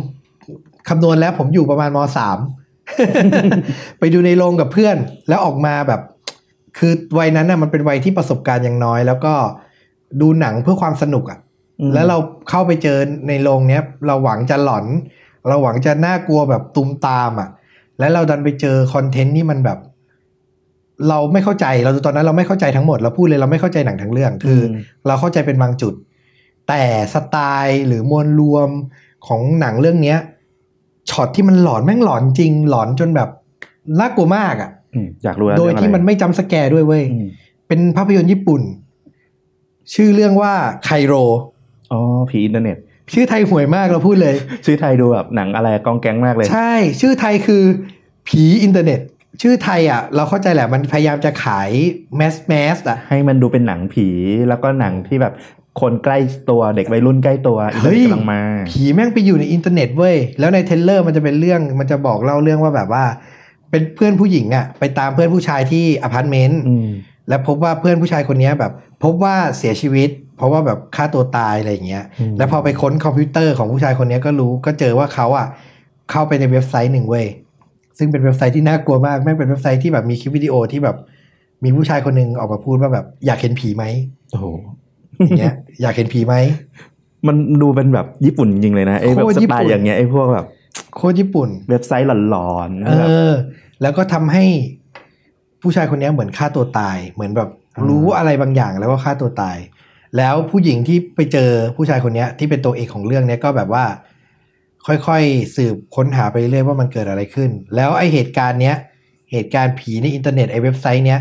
คำนวณแล้วผมอยู่ประมาณมสามไปดูในโรงกับเพื่อน แล้วออกมาแบบ คือวัยนั้นน่ะมันเป็นวัยที่ประสบการณ์ยังน้อย แล้วก็ดูหนังเพื่อความสนุกอะอืมแล้วเราเข้าไปเจอในโรงเนี้ย เราหวังจะหลอน เราหวังจะน่ากลัวแบบตุมตามอะ แล้วเราดันไปเจอคอนเทนต์ที่มันแบบ เราไม่เข้าใจเราตอนนั้นเราไม่เข้าใจทั้งหมดเราพูดเลยเราไม่เข้าใจหนังทั้งเรื่อง คืออืมเราเข้าใจเป็นบางจุด แต่สไตล์หรือมวลรวมของหนังเรื่องเนี้ยช็อตที่มันหลอนแม่งหลอนจริง หลอนจนแบบน่ากลัวมากอะอืมอยากรู้แล้วโดยเรื่องอะไรที่มันไม่ jump scare ด้วยเว้ยอืมเป็นภาพยนตร์ญี่ปุ่น ชื่อเรื่องว่าไคโรอ๋อผีอินเทอร์เน็ต ชื่อไทยห่วยมากเราพูดเลย ชื่อไทยดูแบบหนังอะไรก๋องแก๋งมากเลย ใช่ ชื่อไทยคือผีอินเทอร์เน็ต ชื่อไทยอะ เราเข้าใจแหละมันพยายามจะขายแมสแมสอะให้มันดูเป็นหนังผีแล้วก็หนังที่แบบคนใกล้ตัวเด็กวัยรุ่นใกล้ตัวอินเทอร์เน็ตกำลังมา ผีแม่งไปอยู่ในอินเทอร์เน็ตเว้ย แล้วใน trailer มันจะเป็นเรื่องมันจะบอกเล่าเรื่องว่าแบบว่า เป็นเพื่อนผู้หญิงอะไปตามเพื่อนผู้ชายที่อพาร์ตเมนต์อืมแล้วพบว่าเพื่อนผู้ชายคนเนี้ยแบบ พบว่าเสียชีวิต เพราะว่าแบบฆ่าตัวตายอะไรอย่างเงี้ยอืมแล้วพอไปค้นคอมพิวเตอร์ของผู้ชายคนเนี้ยก็รู้ก็เจอว่าเขาอะเข้าไปในเว็บไซต์หนึ่งเว้ยซึ่งเป็นเว็บไซต์ที่น่ากลัวมากแม่งเป็นเว็บไซต์ที่แบบมีคลิปวิดีโอที่แบบ มีผู้ชายคนหนึ่งออกมาพูดว่าแบบ อยากเห็นผีไหมโอ้โหอย่างเงี้ย อยากเห็นผีไหมมันดูเป็นแบบญี่ปุ่นจริงๆเลยนะไอ้แบบโคตรสญี่ไตปุ่นล์อย่างเงี้ยไอ้พวกแบบโคตรญี่ปุ่น เว็บไซต์หลอนๆเอแบบอแล้วก็ทำให้ผู้ชายคนเนี้ยเหมือนฆ่าตัวตาย เหมือนแบบอ่ารู้รู้อะไรบางอย่างแล้วก็ฆ่าตัวตาย แล้วผู้หญิงที่ไปเจอผู้ชายคนเนี้ยที่เป็นตัวเอกของเรื่องเนี้ยก็แบบว่า ค่อยๆสืบค้นหาไปเรื่อยว่ามันเกิดอะไรขึ้น แล้วไอเหตุการณ์เนี้ยเหตุการณ์ผีในอินเทอร์เน็ตไอเว็บไซต์เนี้ย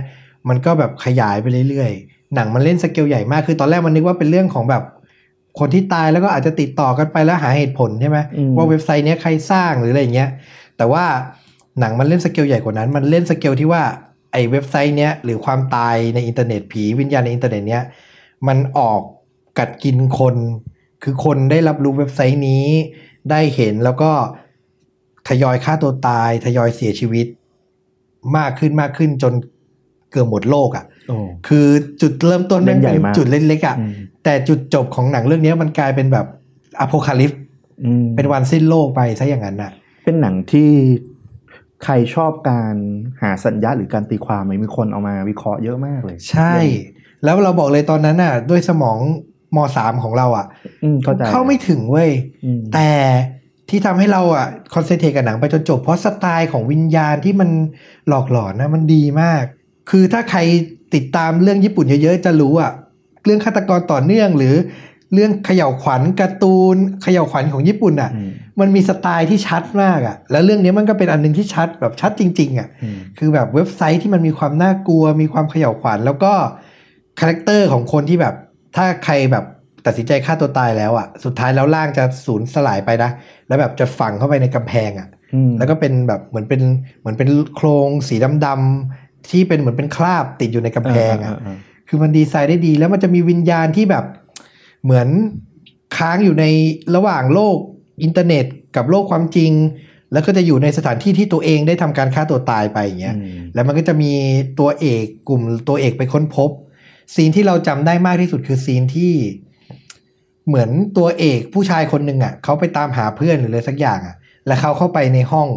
มันก็แบบขยายไปเรื่อยๆ หนังมันเล่นสเกลใหญ่มากคือตอนแรกมันนึกว่าเป็นเรื่องของแบบคนที่ตายแล้วก็อาจจะติดต่อกันไปแล้วหาเหตุผลใช่ไหมอืมว่าเว็บไซต์เนี้ยใครสร้างหรืออะไรอย่างเงี้ยแต่ว่าหนังมันเล่นสเกลใหญ่กว่านั้น มันเล่นสเกลที่ว่าไอ้เว็บไซต์เนี้ยหรือความตายในอินเทอร์เน็ตผีวิญญาณในอินเทอร์เน็ตเนี้ย มันออกกัดกินคน คือคนได้รับรู้เว็บไซต์นี้ ได้เห็นแล้วก็ทยอยฆ่าตัวตาย ทยอยเสียชีวิต มากขึ้นมากขึ้นจนเกือบหมดโลกอะ่ะโอ้คือจุดเริ่มต้นเล่มันนใหญ่เป็นมากจุดเล็กๆอะ่ะอืมแต่จุดจบของหนังเรื่องนี้มันกลายเป็นแบบอ p o คาลิปอืมเป็นวันสิ้นโลกไปซะอย่างนั้นน่ะ เป็นหนังที่ใครชอบการหาสัญญาหรือการตีความไหมมีคนเอามาวิเคราะห์เยอะมากเลย ใช่ แล้วเราบอกเลยตอนนั้นน่ะ ด้วยสมอง ม.สามของเราอะอืมเข้าใจเข้าไม่ถึงเว้ยอืมแต่ที่ทำให้เราอะ concentrate กับหนังไปจนจบ เพราะสไตล์ของวิญญาณที่มันหลอกหลอนนะมันดีมาก คือถ้าใครติดตามเรื่องญี่ปุ่นเยอะๆจะรู้อะเรื่องฆาตกรต่อเนื่องหรือเรื่องเขย่าวขวัญการ์ตูนเขย่าวขวัญของญี่ปุ่นอะอืมมันมีสไตล์ที่ชัดมากอะ แล้วเรื่องนี้มันก็เป็นอันหนึ่งที่ชัดแบบชัดจริง ๆ อะอืมคือแบบเว็บไซต์ที่มันมีความน่ากลัว มีความเขย่าขวัญแล้วก็ character ของคนที่แบบ ถ้าใครแบบตัดสินใจฆ่าตัวตายแล้วอะ สุดท้ายแล้วร่างจะสูญสลายไปนะ แล้วแบบจะฝังเข้าไปในกำแพงอะอืมแล้วก็เป็นแบบเหมือนเป็นเหมือนเป็นโครงสีดำๆที่เป็นเหมือนเป็นคราบติดอยู่ในกำแพงอะ คือมันดีไซน์ได้ดี แล้วมันจะมีวิญญาณที่แบบเหมือนค้างอยู่ในระหว่างโลกอินเทอร์เน็ตกับโลกความจริง แล้วก็จะอยู่ในสถานที่ที่ตัวเองได้ทำการฆ่าตัวตายไปอย่างเงี้ยอืมแล้วมันก็จะมีตัวเอกกลุ่มตัวเอกไปค้นพบ ซีนที่เราจำได้มากที่สุดคือซีนที่เหมือนตัวเอกผู้ชายคนหนึ่งอะเขาไปตามหาเพื่อนหรืออะไรสักอย่างอะ แล้วเขาเข้าไปในห้อง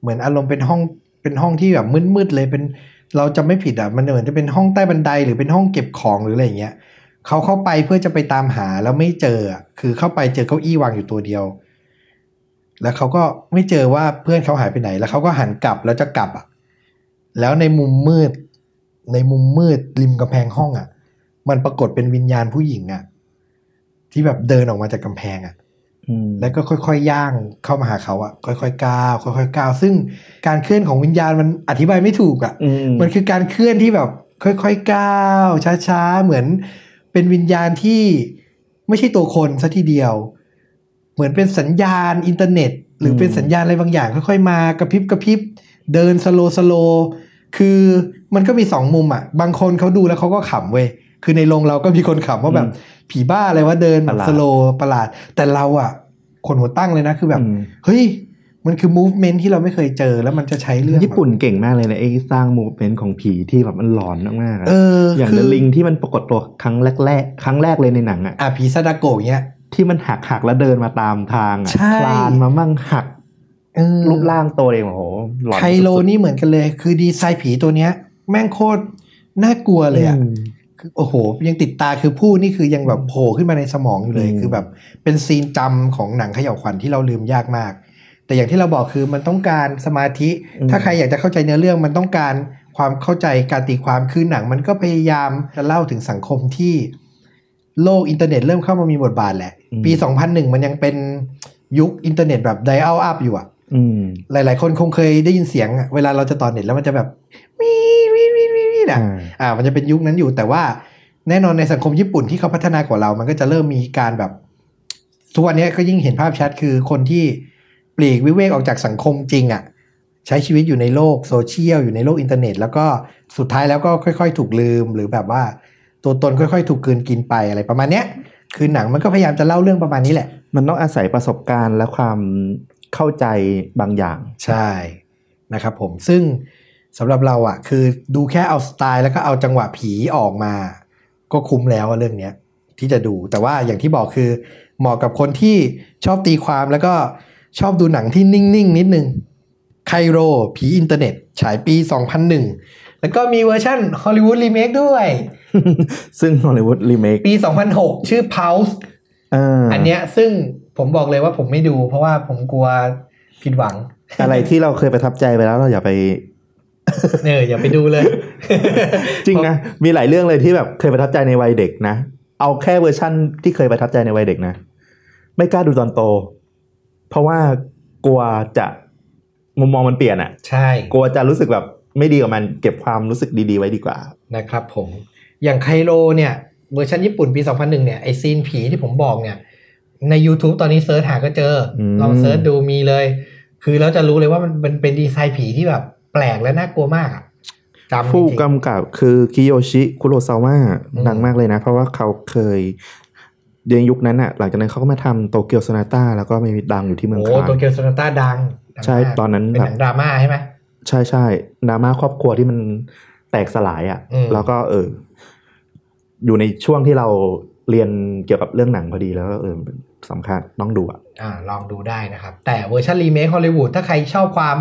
เหมือนอารมณ์เป็นห้องเป็นห้องที่แบบมืดๆเลยเป็นเราจะไม่ผิดอะมันเหมือนจะเป็นห้องใต้บันไดหรือเป็นห้องเก็บของหรืออะไรอย่างเงี้ยเขาเข้าไปเพื่อจะไปตามหาแล้วไม่เจอคือเข้าไปเจอเก้าอี้วางอยู่ตัวเดียว แล้วเขาก็ไม่เจอว่าเพื่อนเขาหายไปไหน แล้วเขาก็หันกลับแล้วจะกลับอะแล้วในมุมมืด ในมุมมืดริมกำแพงห้องอะ มันปรากฏเป็นวิญญาณผู้หญิงอะ ที่แบบเดินออกมาจากกำแพงอะอืมแล้วก็ค่อยๆย่างเข้ามาหาเขาอะค่อยๆก้าวค่อยๆก้าวซึ่งการเคลื่อนของวิญญาณมันอธิบายไม่ถูกอะอืมมันคือการเคลื่อนที่แบบ ค่อยๆก้าวช้าๆเหมือนเป็นวิญญาณที่ไม่ใช่ตัวคนซะทีเดียว เหมือนเป็นสัญญาณอินเทอร์เน็ต หรือเป็นสัญญาณอะไรบางอย่าง ค่อยๆมากะพริบกะพริบเดิน slow slow คือมันก็มีสองมุมอะ บางคนเขาดูแล้วเขาก็ขำเว้ย คือในโรงเราก็มีคนขำว่าแบบผีบ้าอะไรว่าเดินแบบ slow ประหลาด แต่เราอะ ขนหัวตั้งเลยนะคือแบบอืมเฮ้ย มันคือ movement ที่เราไม่เคยเจอแล้วมันจะใช้เรื่อง ญี่ปุ่นเก่งมากเลยนะไอ้สร้าง movement ของผีที่แบบมันหลอนมากๆอะเอออย่างคืเดลิงที่มันปรากฏตัวครั้งแรกๆครั้งแรกเลยในหนังอะอะผีซาดาโกะเงี้ยที่มันหักหักแล้วเดินมาตามทางอะใช่คลานมามั่งหักเออ รูปร่างตัวเองโอ้โหหลอนไคโลสุดๆนี่เหมือนกันเลย คือดีไซน์ผีตัวเนี้ย แม่งโคตรน่ากลัวเลยอะอืมคือโอ้โห ยังติดตาคือพูดนี่คือยังแบบโผล่ขึ้นมาในสมองอยู่เลยอืมคือแบบเป็นซีนจำของหนังเขย่าวขวัญที่เราลืมยากมาก แต่อย่างที่เราบอกคือมันต้องการสมาธิ ถ้าใครอยากจะเข้าใจเนื้อเรื่องมันต้องการความเข้าใจการตีความคือหนังมันก็พยายามจะเล่าถึงสังคมที่โลกอินเทอร์เน็ตเริ่มเข้ามามีบทบาทแหละ ปี 2001 มันยังเป็นยุคอินเทอร์เน็ตแบบ dial-up อยู่อะอืม หลาย ๆ คนคงเคยได้ยินเสียงอะเวลาเราจะต่อเน็ตแล้วมันจะแบบวีวีวีวีวีนะอ่าอ่า มันจะเป็นยุคนั้นอยู่แต่ว่าแน่นอนในสังคมญี่ปุ่นที่เขาพัฒนากว่าเรา มันก็จะเริ่มมีการแบบทุกวันนี้ก็ยิ่งเห็นภาพชัดคือคนที่ปลีกวิเวกออกจากสังคมจริงอะใช้ชีวิตอยู่ในโลกโซเชียลอยู่ในโลกอินเทอร์เน็ต แล้วก็สุดท้ายแล้วก็ค่อย ๆ ถูกลืมหรือแบบว่า ตัวตนค่อย ๆ ถูกกลืนกินไปอะไรประมาณเนี้ยคือหนังมันก็พยายามจะเล่าเรื่องประมาณนี้แหละ มันต้องอาศัยประสบการณ์และความ เข้าใจบางอย่าง ใช่นะครับผมซึ่งสำหรับเราอะ คือดูแค่เอาสไตล์แล้วก็เอาจังหวะผีออกมา ก็คุ้มแล้วอะเรื่องเนี้ยที่จะดูแต่ว่าอย่างที่บอกคือเหมาะกับคนที่ชอบตีความแล้วก็ชอบดูหนังที่นิ่งๆนิดนึง Kairo ผีอินเทอร์เน็ต ฉายปี 2001 แล้วก็มีเวอร์ชันฮอลลีวูดรีเมคด้วย ซึ่งฮอลลีวูดรีเมคปี 2006 ชื่อ Pulse อันเนี้ยซึ่ง ผมบอกเลยว่าผมไม่ดู เพราะว่าผมกลัวผิดหวัง อะไรที่เราเคยประทับใจไปแล้วเราอย่าไปเอออย่าไปดูเลย จริงนะ มีหลายเรื่องเลยที่แบบเคยประทับใจในวัยเด็กนะ เอาแค่เวอร์ชั่นที่เคยประทับใจในวัยเด็กนะ ไม่กล้าดูตอนโต เพราะว่ากลัวจะมุมมองมันเปลี่ยนอะใช่ กลัวจะรู้สึกแบบไม่ดีกับมันเก็บความรู้สึกดีๆไว้ดีกว่า นะครับผม อย่าง Kairo เนี่ยเวอร์ชันญี่ปุ่นปี 2001 เนี่ยไอซีนผีที่ผมบอกเนี่ย ใน YouTube ตอนนี้ search หาก็เจออมลอง search ดูมีเลย คือเราจะรู้เลยว่ามันมันเป็นดีไซน์ผีที่แบบแปลกและน่ากลัวมากอะจำจผู้ริงกำกับคือคิโยชิคุโรซาวะอืมดังมากเลยนะ เพราะว่าเขาเคยในยุคนั้นอะ หลังจากนั้นเขาก็มาทำโตเกียวโซนาต้าแล้วก็มีดังอยู่ที่ๆเมืองโอ้คานตัวเกียวโซนาต้าดังดังใช่มากตอนนั้นเป็นแบหบนังดราม่าใช่ไหมใช่ใช่ดราม่าครอบครัวที่มันแตกสลายอะอืมแล้วก็เออ อยู่ในช่วงที่เราเรียนเกี่ยวกับเรื่องหนังพอดีแล้วก็เออ สำคัญต้องดูอะอ่าลองดูได้นะครับ แต่เวอร์ชันรีเมคฮอลลีวูดถ้าใครชอบความ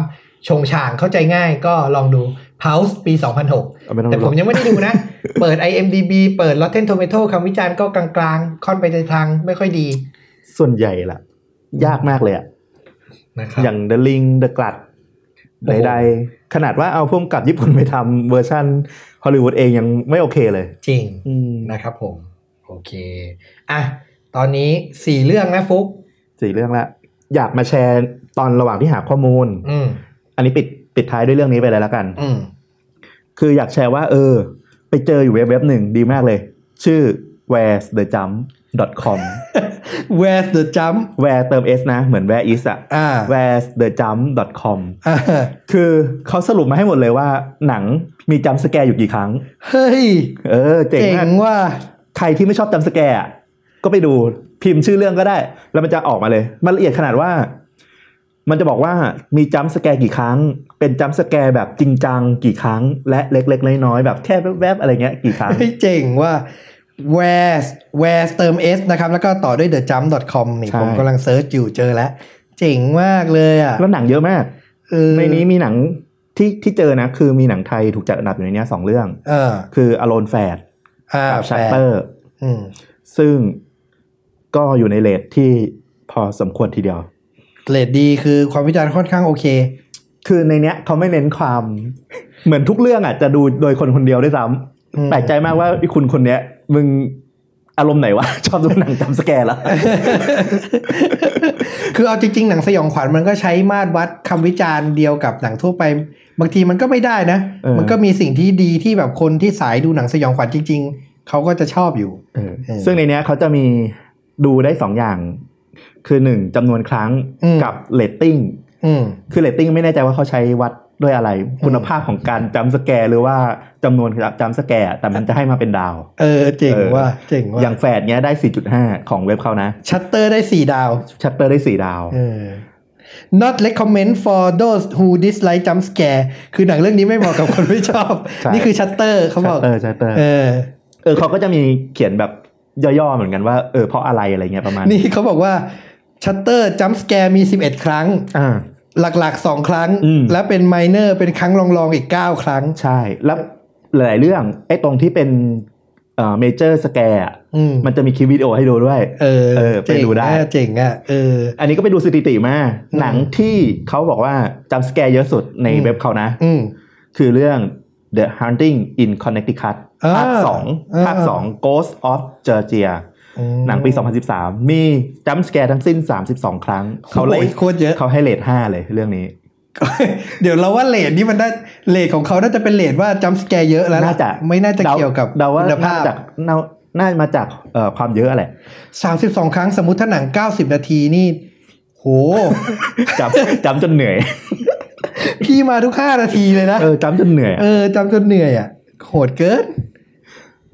ชงช่างเข้าใจง่ายก็ลองดู Pulse ปี 2006เอาไม่ต้องแต่ผมดูยังไม่ได้ดูนะ เปิด IMDB เปิด Rotten Tomato คำวิจารณ์ก็กลางๆ ค่อนไปในทางไม่ค่อยดี ส่วนใหญ่ล่ะ ยากมากเลยอะนะครับอย่าง The Ring The Grudge โอ้โหใดๆ ขนาดว่าเอาผู้กำกับญี่ปุ่นไปทำเวอร์ชันฮอลลีวูดเองยังไม่โอเคเลย จริงอืมนะครับผม โอเค อะ ตอนนี้สี่เรื่องนะฟุกสี่เรื่องละอยากมาแชร์ตอนระหว่างที่หาข้อมูล อืมอันนี้ปิดปิดท้ายด้วยเรื่องนี้ไปเลยแล้วกัน อืมคืออยากแชร์ว่า เออ ไปเจออยู่เว็บเว็บหนึ่งดีมากเลย ชื่อ where's the jump com Where's the jump where เติม s นะ เหมือน where is อะอ่า where's the jump com อ่าคือเขาสรุปมาให้หมดเลยว่า หนังมี jump scare อยู่กี่ครั้ง เฮ้ย เออ เจ๋งเจ๋งมากว่ะ ใครที่ไม่ชอบ jump scare อะ ก็ไปดูพิมพ์ชื่อเรื่องก็ได้ แล้วมันจะออกมาเลย มันละเอียดขนาดว่า มันจะบอกว่ามี jump scare กี่ครั้ง เป็น jump scare แบบจริงจังกี่ครั้ง และเล็กๆน้อยๆแบบแค่แวบๆอะไรเงี้ยกี่ครั้งเฮ้ยเจ๋งว่ะ where where เติม s นะครับ แล้วก็ต่อด้วย the jump com นี่ใช่ผมกำลัง search อยู่เจอแล้ว เจ๋งมากเลยอะ แล้วหนังเยอะมากเออในนี้มีหนังที่ที่เจอนะ คือมีหนังไทยถูกจัดอันดับอยู่ในเนี้ยสองเรื่องเออคือ Alone Fad อ่ากับแฟ Shutter อืมซึ่ง ก็อยู่ในเลทที่พอสมควรทีเดียวเกรดดีคือความวิจารณ์ค่อนข้างโอเค คือในเนี้ยเขาไม่เน้นความ เหมือนทุกเรื่องอะจะดูโดยคนคนเดียวด้วยซ้อืมำแปลกใจมากว่าไอ้คุณคนเนี้ย มึงอารมณ์ไหนวะ ชอบดูหนังจำสแกร์แล้วคือเอาจริง ๆ หนังสยองขวัญมันก็ใช้มาตรวัดคำวิจารณ์เดียวกับหนังทั่วไป บางทีมันก็ไม่ได้นะเออมันก็มีสิ่งที่ดีที่แบบคนที่สายดูหนังสยองขวัญจริง ๆเขาก็จะชอบอยู่เออเออซึ่งในเนี้ยเขาจะมี ดูได้สองอย่าง คือหนึ่งจำนวนครั้งอืมกับเรตติ้งอืมคือเรตติ้งไม่แน่ใจว่าเขาใช้วัดด้วยอะไร คุณภาพของการ jump scare หรือว่าจำนวน jump scare แต่มันจะให้มาเป็นดาว เออเจ๋งเออว่ะเจ๋งว่ะอย่างแฝดเนี้ยได้ 4.5 ของเว็บเขานะ ชัตเตอร์ได้สี่ดาว ชัตเตอร์ได้ 4 ดาวเออ not recommend for those who dislike jump scare คือหนังเรื่องนี้ไม่เหมาะกับคนไม่ชอบใช่นี่คือชัตเตอร์เขาบอกชัตเตอร์ชัตเตอร์เออเออเขาก็จะมีเขียนแบบ ย่อๆเหมือนกันว่าเออเพราะอะไรอะไรเงี้ยประมาณ นี่เขาบอกว่าชัตเตอร์ jump scare มี 11 ครั้ง อ่า หลักๆ2ครั้งอืมและเป็น minor เป็นครั้งรองๆอีก 9 ครั้ง ใช่ แล้วหลายๆเรื่อง ไอ้ตรงที่เป็นเอ่อ major scare อืมมันจะมีคลิปวิดีโอให้ดูด้วย เออเออไปดูได้ เจ๋งอะเจ๋งอะเออ อันนี้ก็ไปดูสถิติมาอืมหนังที่เขาบอกว่า jump scare เยอะสุดในอืมเว็บเขานะอืมคือเรื่อง The Haunting in Connecticut อ่าภาคสองอ่าภาคสอง Ghost of Georgia อืมหนังปี 2013 มี jump scare ทั้งสิ้น 32 ครั้ง เขาเลยโอ้ยโคตรเยอะเขาให้ rate 5เลยเรื่องนี้ เดี๋ยวเราว่า rate นี่มันได้ rate ของเขาน่าจะเป็น rate ว่า jump scare เยอะแล้วล่น่าจะไม่น่าจะเกี่ยวกับเดาว่าคุณน่าภาพจะจากน่าน่ามาจากเอ่อความเยอะแหละ32 ครั้งสมมติถ้าหนัง 90 นาทีนี่โห jump jump จนเหนื่อย พี่มาทุก5นาทีเลยนะเออ jump จนเหนื่อยเออ jump จนเหนื่อยอะโหดเกิน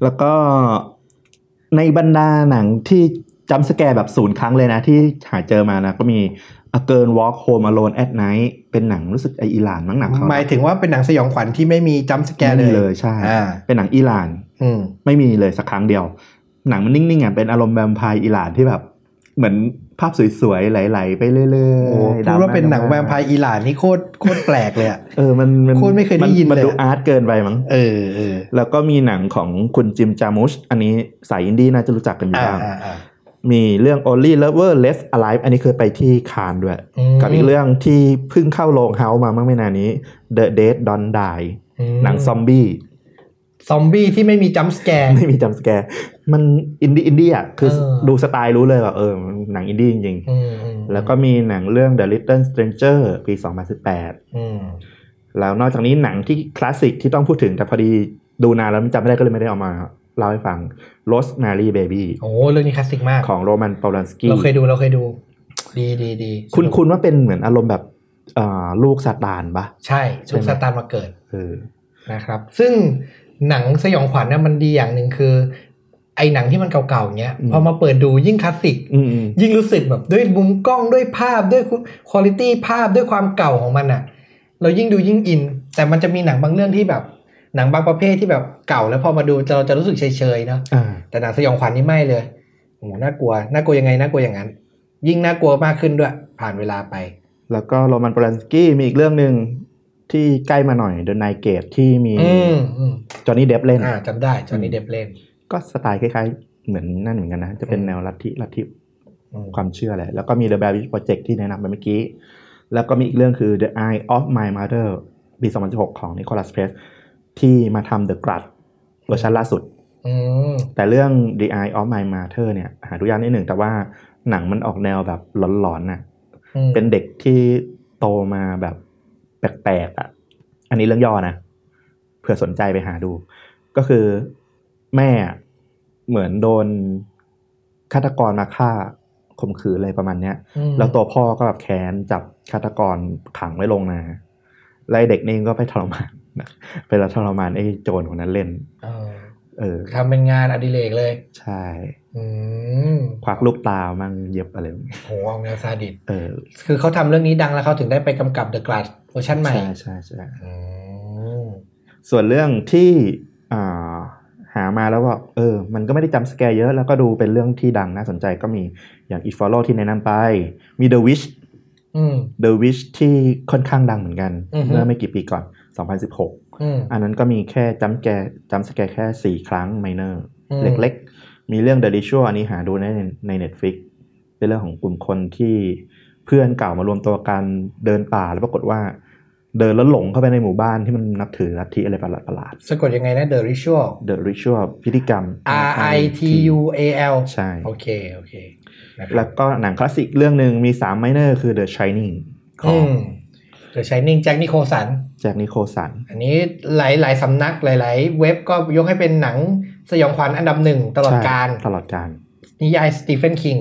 แล้วก็ในบรรดาหนังที่ jump scare แบบศูนย์ครั้งเลยนะ ที่หาเจอมานะ ก็มี A Girl Walk Home Alone at Night เป็นหนังรู้สึกไออิหร่านมั้งหนังเขาหมายถึงว่าเป็นหนังสยองขวัญที่ไม่มีจัมป์สแกร์ไม่เลมียเลยใช่อ่าเป็นหนังอิหร่านอืมไม่มีเลยสักครั้งเดียว หนังมันนิ่งๆอะเป็นอารมณ์แวมไพร์อิหร่านที่แบบ เหมือน ภาพสวยๆ ไหลๆ ไปเรื่อยๆโอ้พูดว่าเป็นหนังแวมไพร์อิหร่านนี่โคตรโคตรแปลกเลยอะ เออ มันมันโคตรไม่เคยได้ยินมันเลยดูอะอาร์ตเกินไปมั้ง เออเออ แล้วก็มีหนังของคุณจิมจามุช อันนี้สายอินดี้น่าจะรู้จักกันอยู่อ่าบ้างอ่าอ่ามีเรื่อง Only Lover Left Alive อันนี้เคยไปที่คานด้วยมกับอีกเรื่องที่เพิ่งเข้าโรง House มาเมื่อไม่นานนี้ The Dead Don't Die อืมหนังซอมบี้ ซอมบี้ที่ไม่มีจัมป์สแกร์ไม่มีจำสแกร์มันอินดี้อินดี้อะคือเออดูสไตล์รู้เลยว่าเออมันหนังอินดี้จริงอืมอืมๆแล้วก็มีหนังเรื่อง The Little Stranger ปี 2018อืมแล้วนอกจากนี้หนังที่คลาสสิกที่ต้องพูดถึงแต่พอดีดูนานแล้วจำไม่ได้ก็เลยไม่ได้เอามาเล่าให้ฟัง Rosemary Baby โอ้เรื่องนี้คลาสสิกมากของโรมันปอลันสกี้เราเคยดูเราเคยดู ดีดีดีคุณสนุกคุณว่าเป็นเหมือนอารมณ์แบบอ่าลูกซาตานปะใช่ใช่ลูกไหมซาตานมาเกิดเออนะครับ ซึ่ง หนังสยองขวัญเนี่ยมันดีอย่างหนึ่งคือ ไอหนังที่มันเก่าๆเงี้ยอืมพอมาเปิดดูยิ่งคลาสสิกอืมอืมยิ่งรู้สึกแบบด้วยมุมกล้องด้วยภาพด้วยคุณภาพภาพด้วยความเก่าของมันอะเรายิ่งดูยิ่งอิน แต่มันจะมีหนังบางเรื่องที่แบบหนังบางประเภทที่แบบเก่าแล้วพอมาดูเราจะรู้สึกเฉยๆเนาะอ่าแต่หนังสยองขวัญนี่ไม่เลยโอ้โหน่ากลัวน่ากลัวยังไงน่ากลัวอย่างนั้น ยิ่งน่ากลัวมากขึ้นด้วย ผ่านเวลาไป แล้วก็โรมันปอลันสกี้มีอีกเรื่องหนึ่ง ที่ใกล้มาหน่อย The Night Gate ที่มีอืมอืมจอห์นนี่เดฟเล่นอ่าจำได้จอห์นนี่เดฟเล่น ก็สไตล์คล้ายๆ เหมือนนั่นเหมือนกันนะ จะเป็นแนวลัทธิลัทธิอืมความเชื่อแหละแล้วก็มี The Blair Witch Project ที่แนะนำไปเมื่อกี้ แล้วก็มีอีกเรื่องคือ The Eye of My Mother ปี2016 ของ Nicholas Press ที่มาทำ The Grudge เวอร์ชันล่าสุดอืมแต่เรื่อง The Eye of My Mother เนี่ย หาดูยากนิดหนึ่งแต่ว่าหนังมันออกแนวแบบหลอนๆน่ะอืมเป็นเด็กที่โตมาแบบ แปลกๆอะ อันนี้เรื่องย่อนะเผื่อสนใจไปหาดู ก็คือแม่เหมือนโดนฆาตกรมาฆ่าข่มขืนอะไรประมาณเนี้ยอืมแล้วตัวพ่อก็แบบแค้นจับฆาตกรขังไว้ลงนาแล้วไอ้เด็กนี่ก็ไปทรมานไปแล้วทรมานไอ้โจรคนนั้นเล่นเออเออทำเป็นงานอดิเรกเลย ใช่อืม ควักลูกตามั่งเย็บอะไรแบบนี้โหเอาแนวซาดิสเออ คือเขาทำเรื่องนี้ดังแล้วเขาถึงได้ไปกำกับ The Glass เวอร์ชันใหม่ ใช่ใช่ใช่อืมส่วนเรื่องที่อ่าหามาแล้วว่า เออ มันก็ไม่ได้จำสแกร์เยอะ แล้วก็ดูเป็นเรื่องที่ดังน่าสนใจก็มีอย่าง It Follow ที่แนะนำไป มี The Wish อืม The Wish ที่ค่อนข้างดังเหมือนกันอือฮึเมื่อไม่กี่ปีก่อน 2016อืมอันนั้นก็มีแค่จำแกจำสแกร์แค่ 4 ครั้ง minor อืมเล็กๆ มีเรื่อง The Ritual อันนี้หาดูในใน Netflix เป็นเรื่องของกลุ่มคนที่เพื่อนเก่ามารวมตัวกันเดินป่าแล้วปรากฏว่า เดินแล้วหลงเข้าไปในหมู่บ้านที่มันนับถือลัทธิอะไรประหลาดสะกดยังไงนะ The Ritual ๆ The Ritual พิธีกรรม R I T U A L ใช่โอเคโอเคนะครับแล้วก็หนังคลาสสิกเรื่องหนึ่งมี3 minor คือ The Shining ขออืงม The Shining แจ็คนิโคสันแจ็คนิโคลสันอันนี้หลายหลายสำนักหลาย ๆ เว็บก็ยกให้เป็นหนัง สยองขวัญอันดับหนึ่งตลอดการตลอดการนิยายสตีเฟนคิง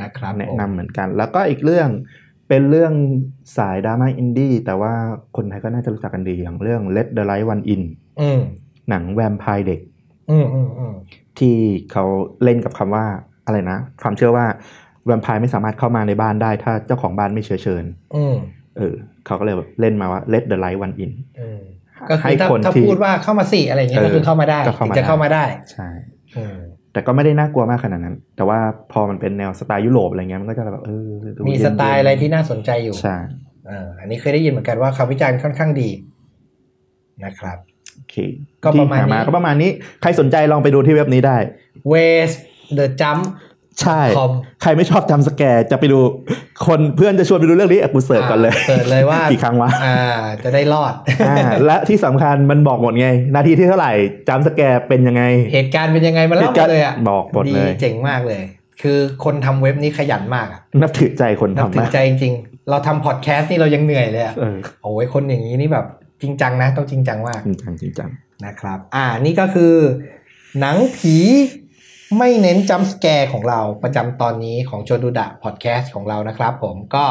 นะครับแนะนำเหมือนกัน แล้วก็อีกเรื่องเป็นเรื่องสายดราม่าอินดี้แต่ว่าคนไทยก็น่าจะรู้จักกันดีอย่างเรื่อง Let the Light One In อืมหนังแวมไพร์เด็กอืมอืมอืมที่เขาเล่นกับคำว่าอะไรนะ ความเชื่อว่าแวมไพร์ไม่สามารถเข้ามาในบ้านได้ถ้าเจ้าของบ้านไม่เชื้อเชิญอืมเออเขาก็เลยแบบเล่นมาว่า Let the Light One In อืม ก็คือให้ถ้าคนถ้าที่พูดว่าเข้ามาสี่อะไรอย่างเงี้ยเออก็คือเข้ามาได้ก็เข้ามาถึงจะเข้ามาได้ใช่อืมแต่ก็ไม่ได้น่ากลัวมากขนาดนั้น แต่ว่าพอมันเป็นแนวสไตล์ยุโรปอะไรเงี้ยมันก็จะแบบเออดูมีเย็นๆสไตล์อะไรที่น่าสนใจอยู่ใช่อ่าอันนี้เคยได้ยินเหมือนกันว่าคำวิจารณ์ค่อนข้างดีนะครับโอเคก็ประมาณที่หนี้ก็ประมาณนี้ใครสนใจลองไปดูที่เว็บนี้ได้ Ways the Jump ใช่ com ใครไม่ชอบจำสแกร์จะไปดูคนเพื่อนจะชวนไปดูเรื่องนี้อะกูเสิร์ชก่อนเลยอ่าเสิร์ชเลยว่ากี่ครั้งวะอ่า จะได้รอดอ่าและที่สำคัญมันบอกหมดไง นาทีที่เท่าไหร่ jump scare เป็นยังไง เหตุการณ์เป็นยังไงมาเล่าหมดเลยอะบอกหมดดีเลยเจ๋งมากเลย คือคนทำเว็บนี้ขยันมากอะนับถือใจคนนับทำถึงมากใจจริงๆ เราทำพอดแคสต์นี่เรายังเหนื่อยเลยอะเออโอ้ยคนอย่างนี้นี่แบบจริงจังนะต้องจริงจังมากจริงจังจริงจังนะครับ อ่านี่ก็คือหนังผี ไม่เน้น jump scare ของเราประจำตอนนี้ของชวนดูดะพอดแคสต์ของเรานะครับผมก็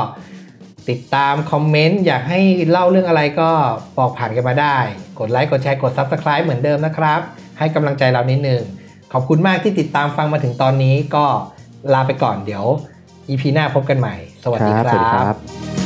ติดตามคอมเมนต์อยากให้เล่าเรื่องอะไรก็บอกผ่านกันมาได้ กดไลค์กดแชร์กด Subscribe เหมือนเดิมนะครับ ให้กำลังใจเรานิดนึง ขอบคุณมากที่ติดตามฟังมาถึงตอนนี้ก็ลาไปก่อนเดี๋ยว EP หน้าพบกันใหม่ สวัสดีครับรัรับบ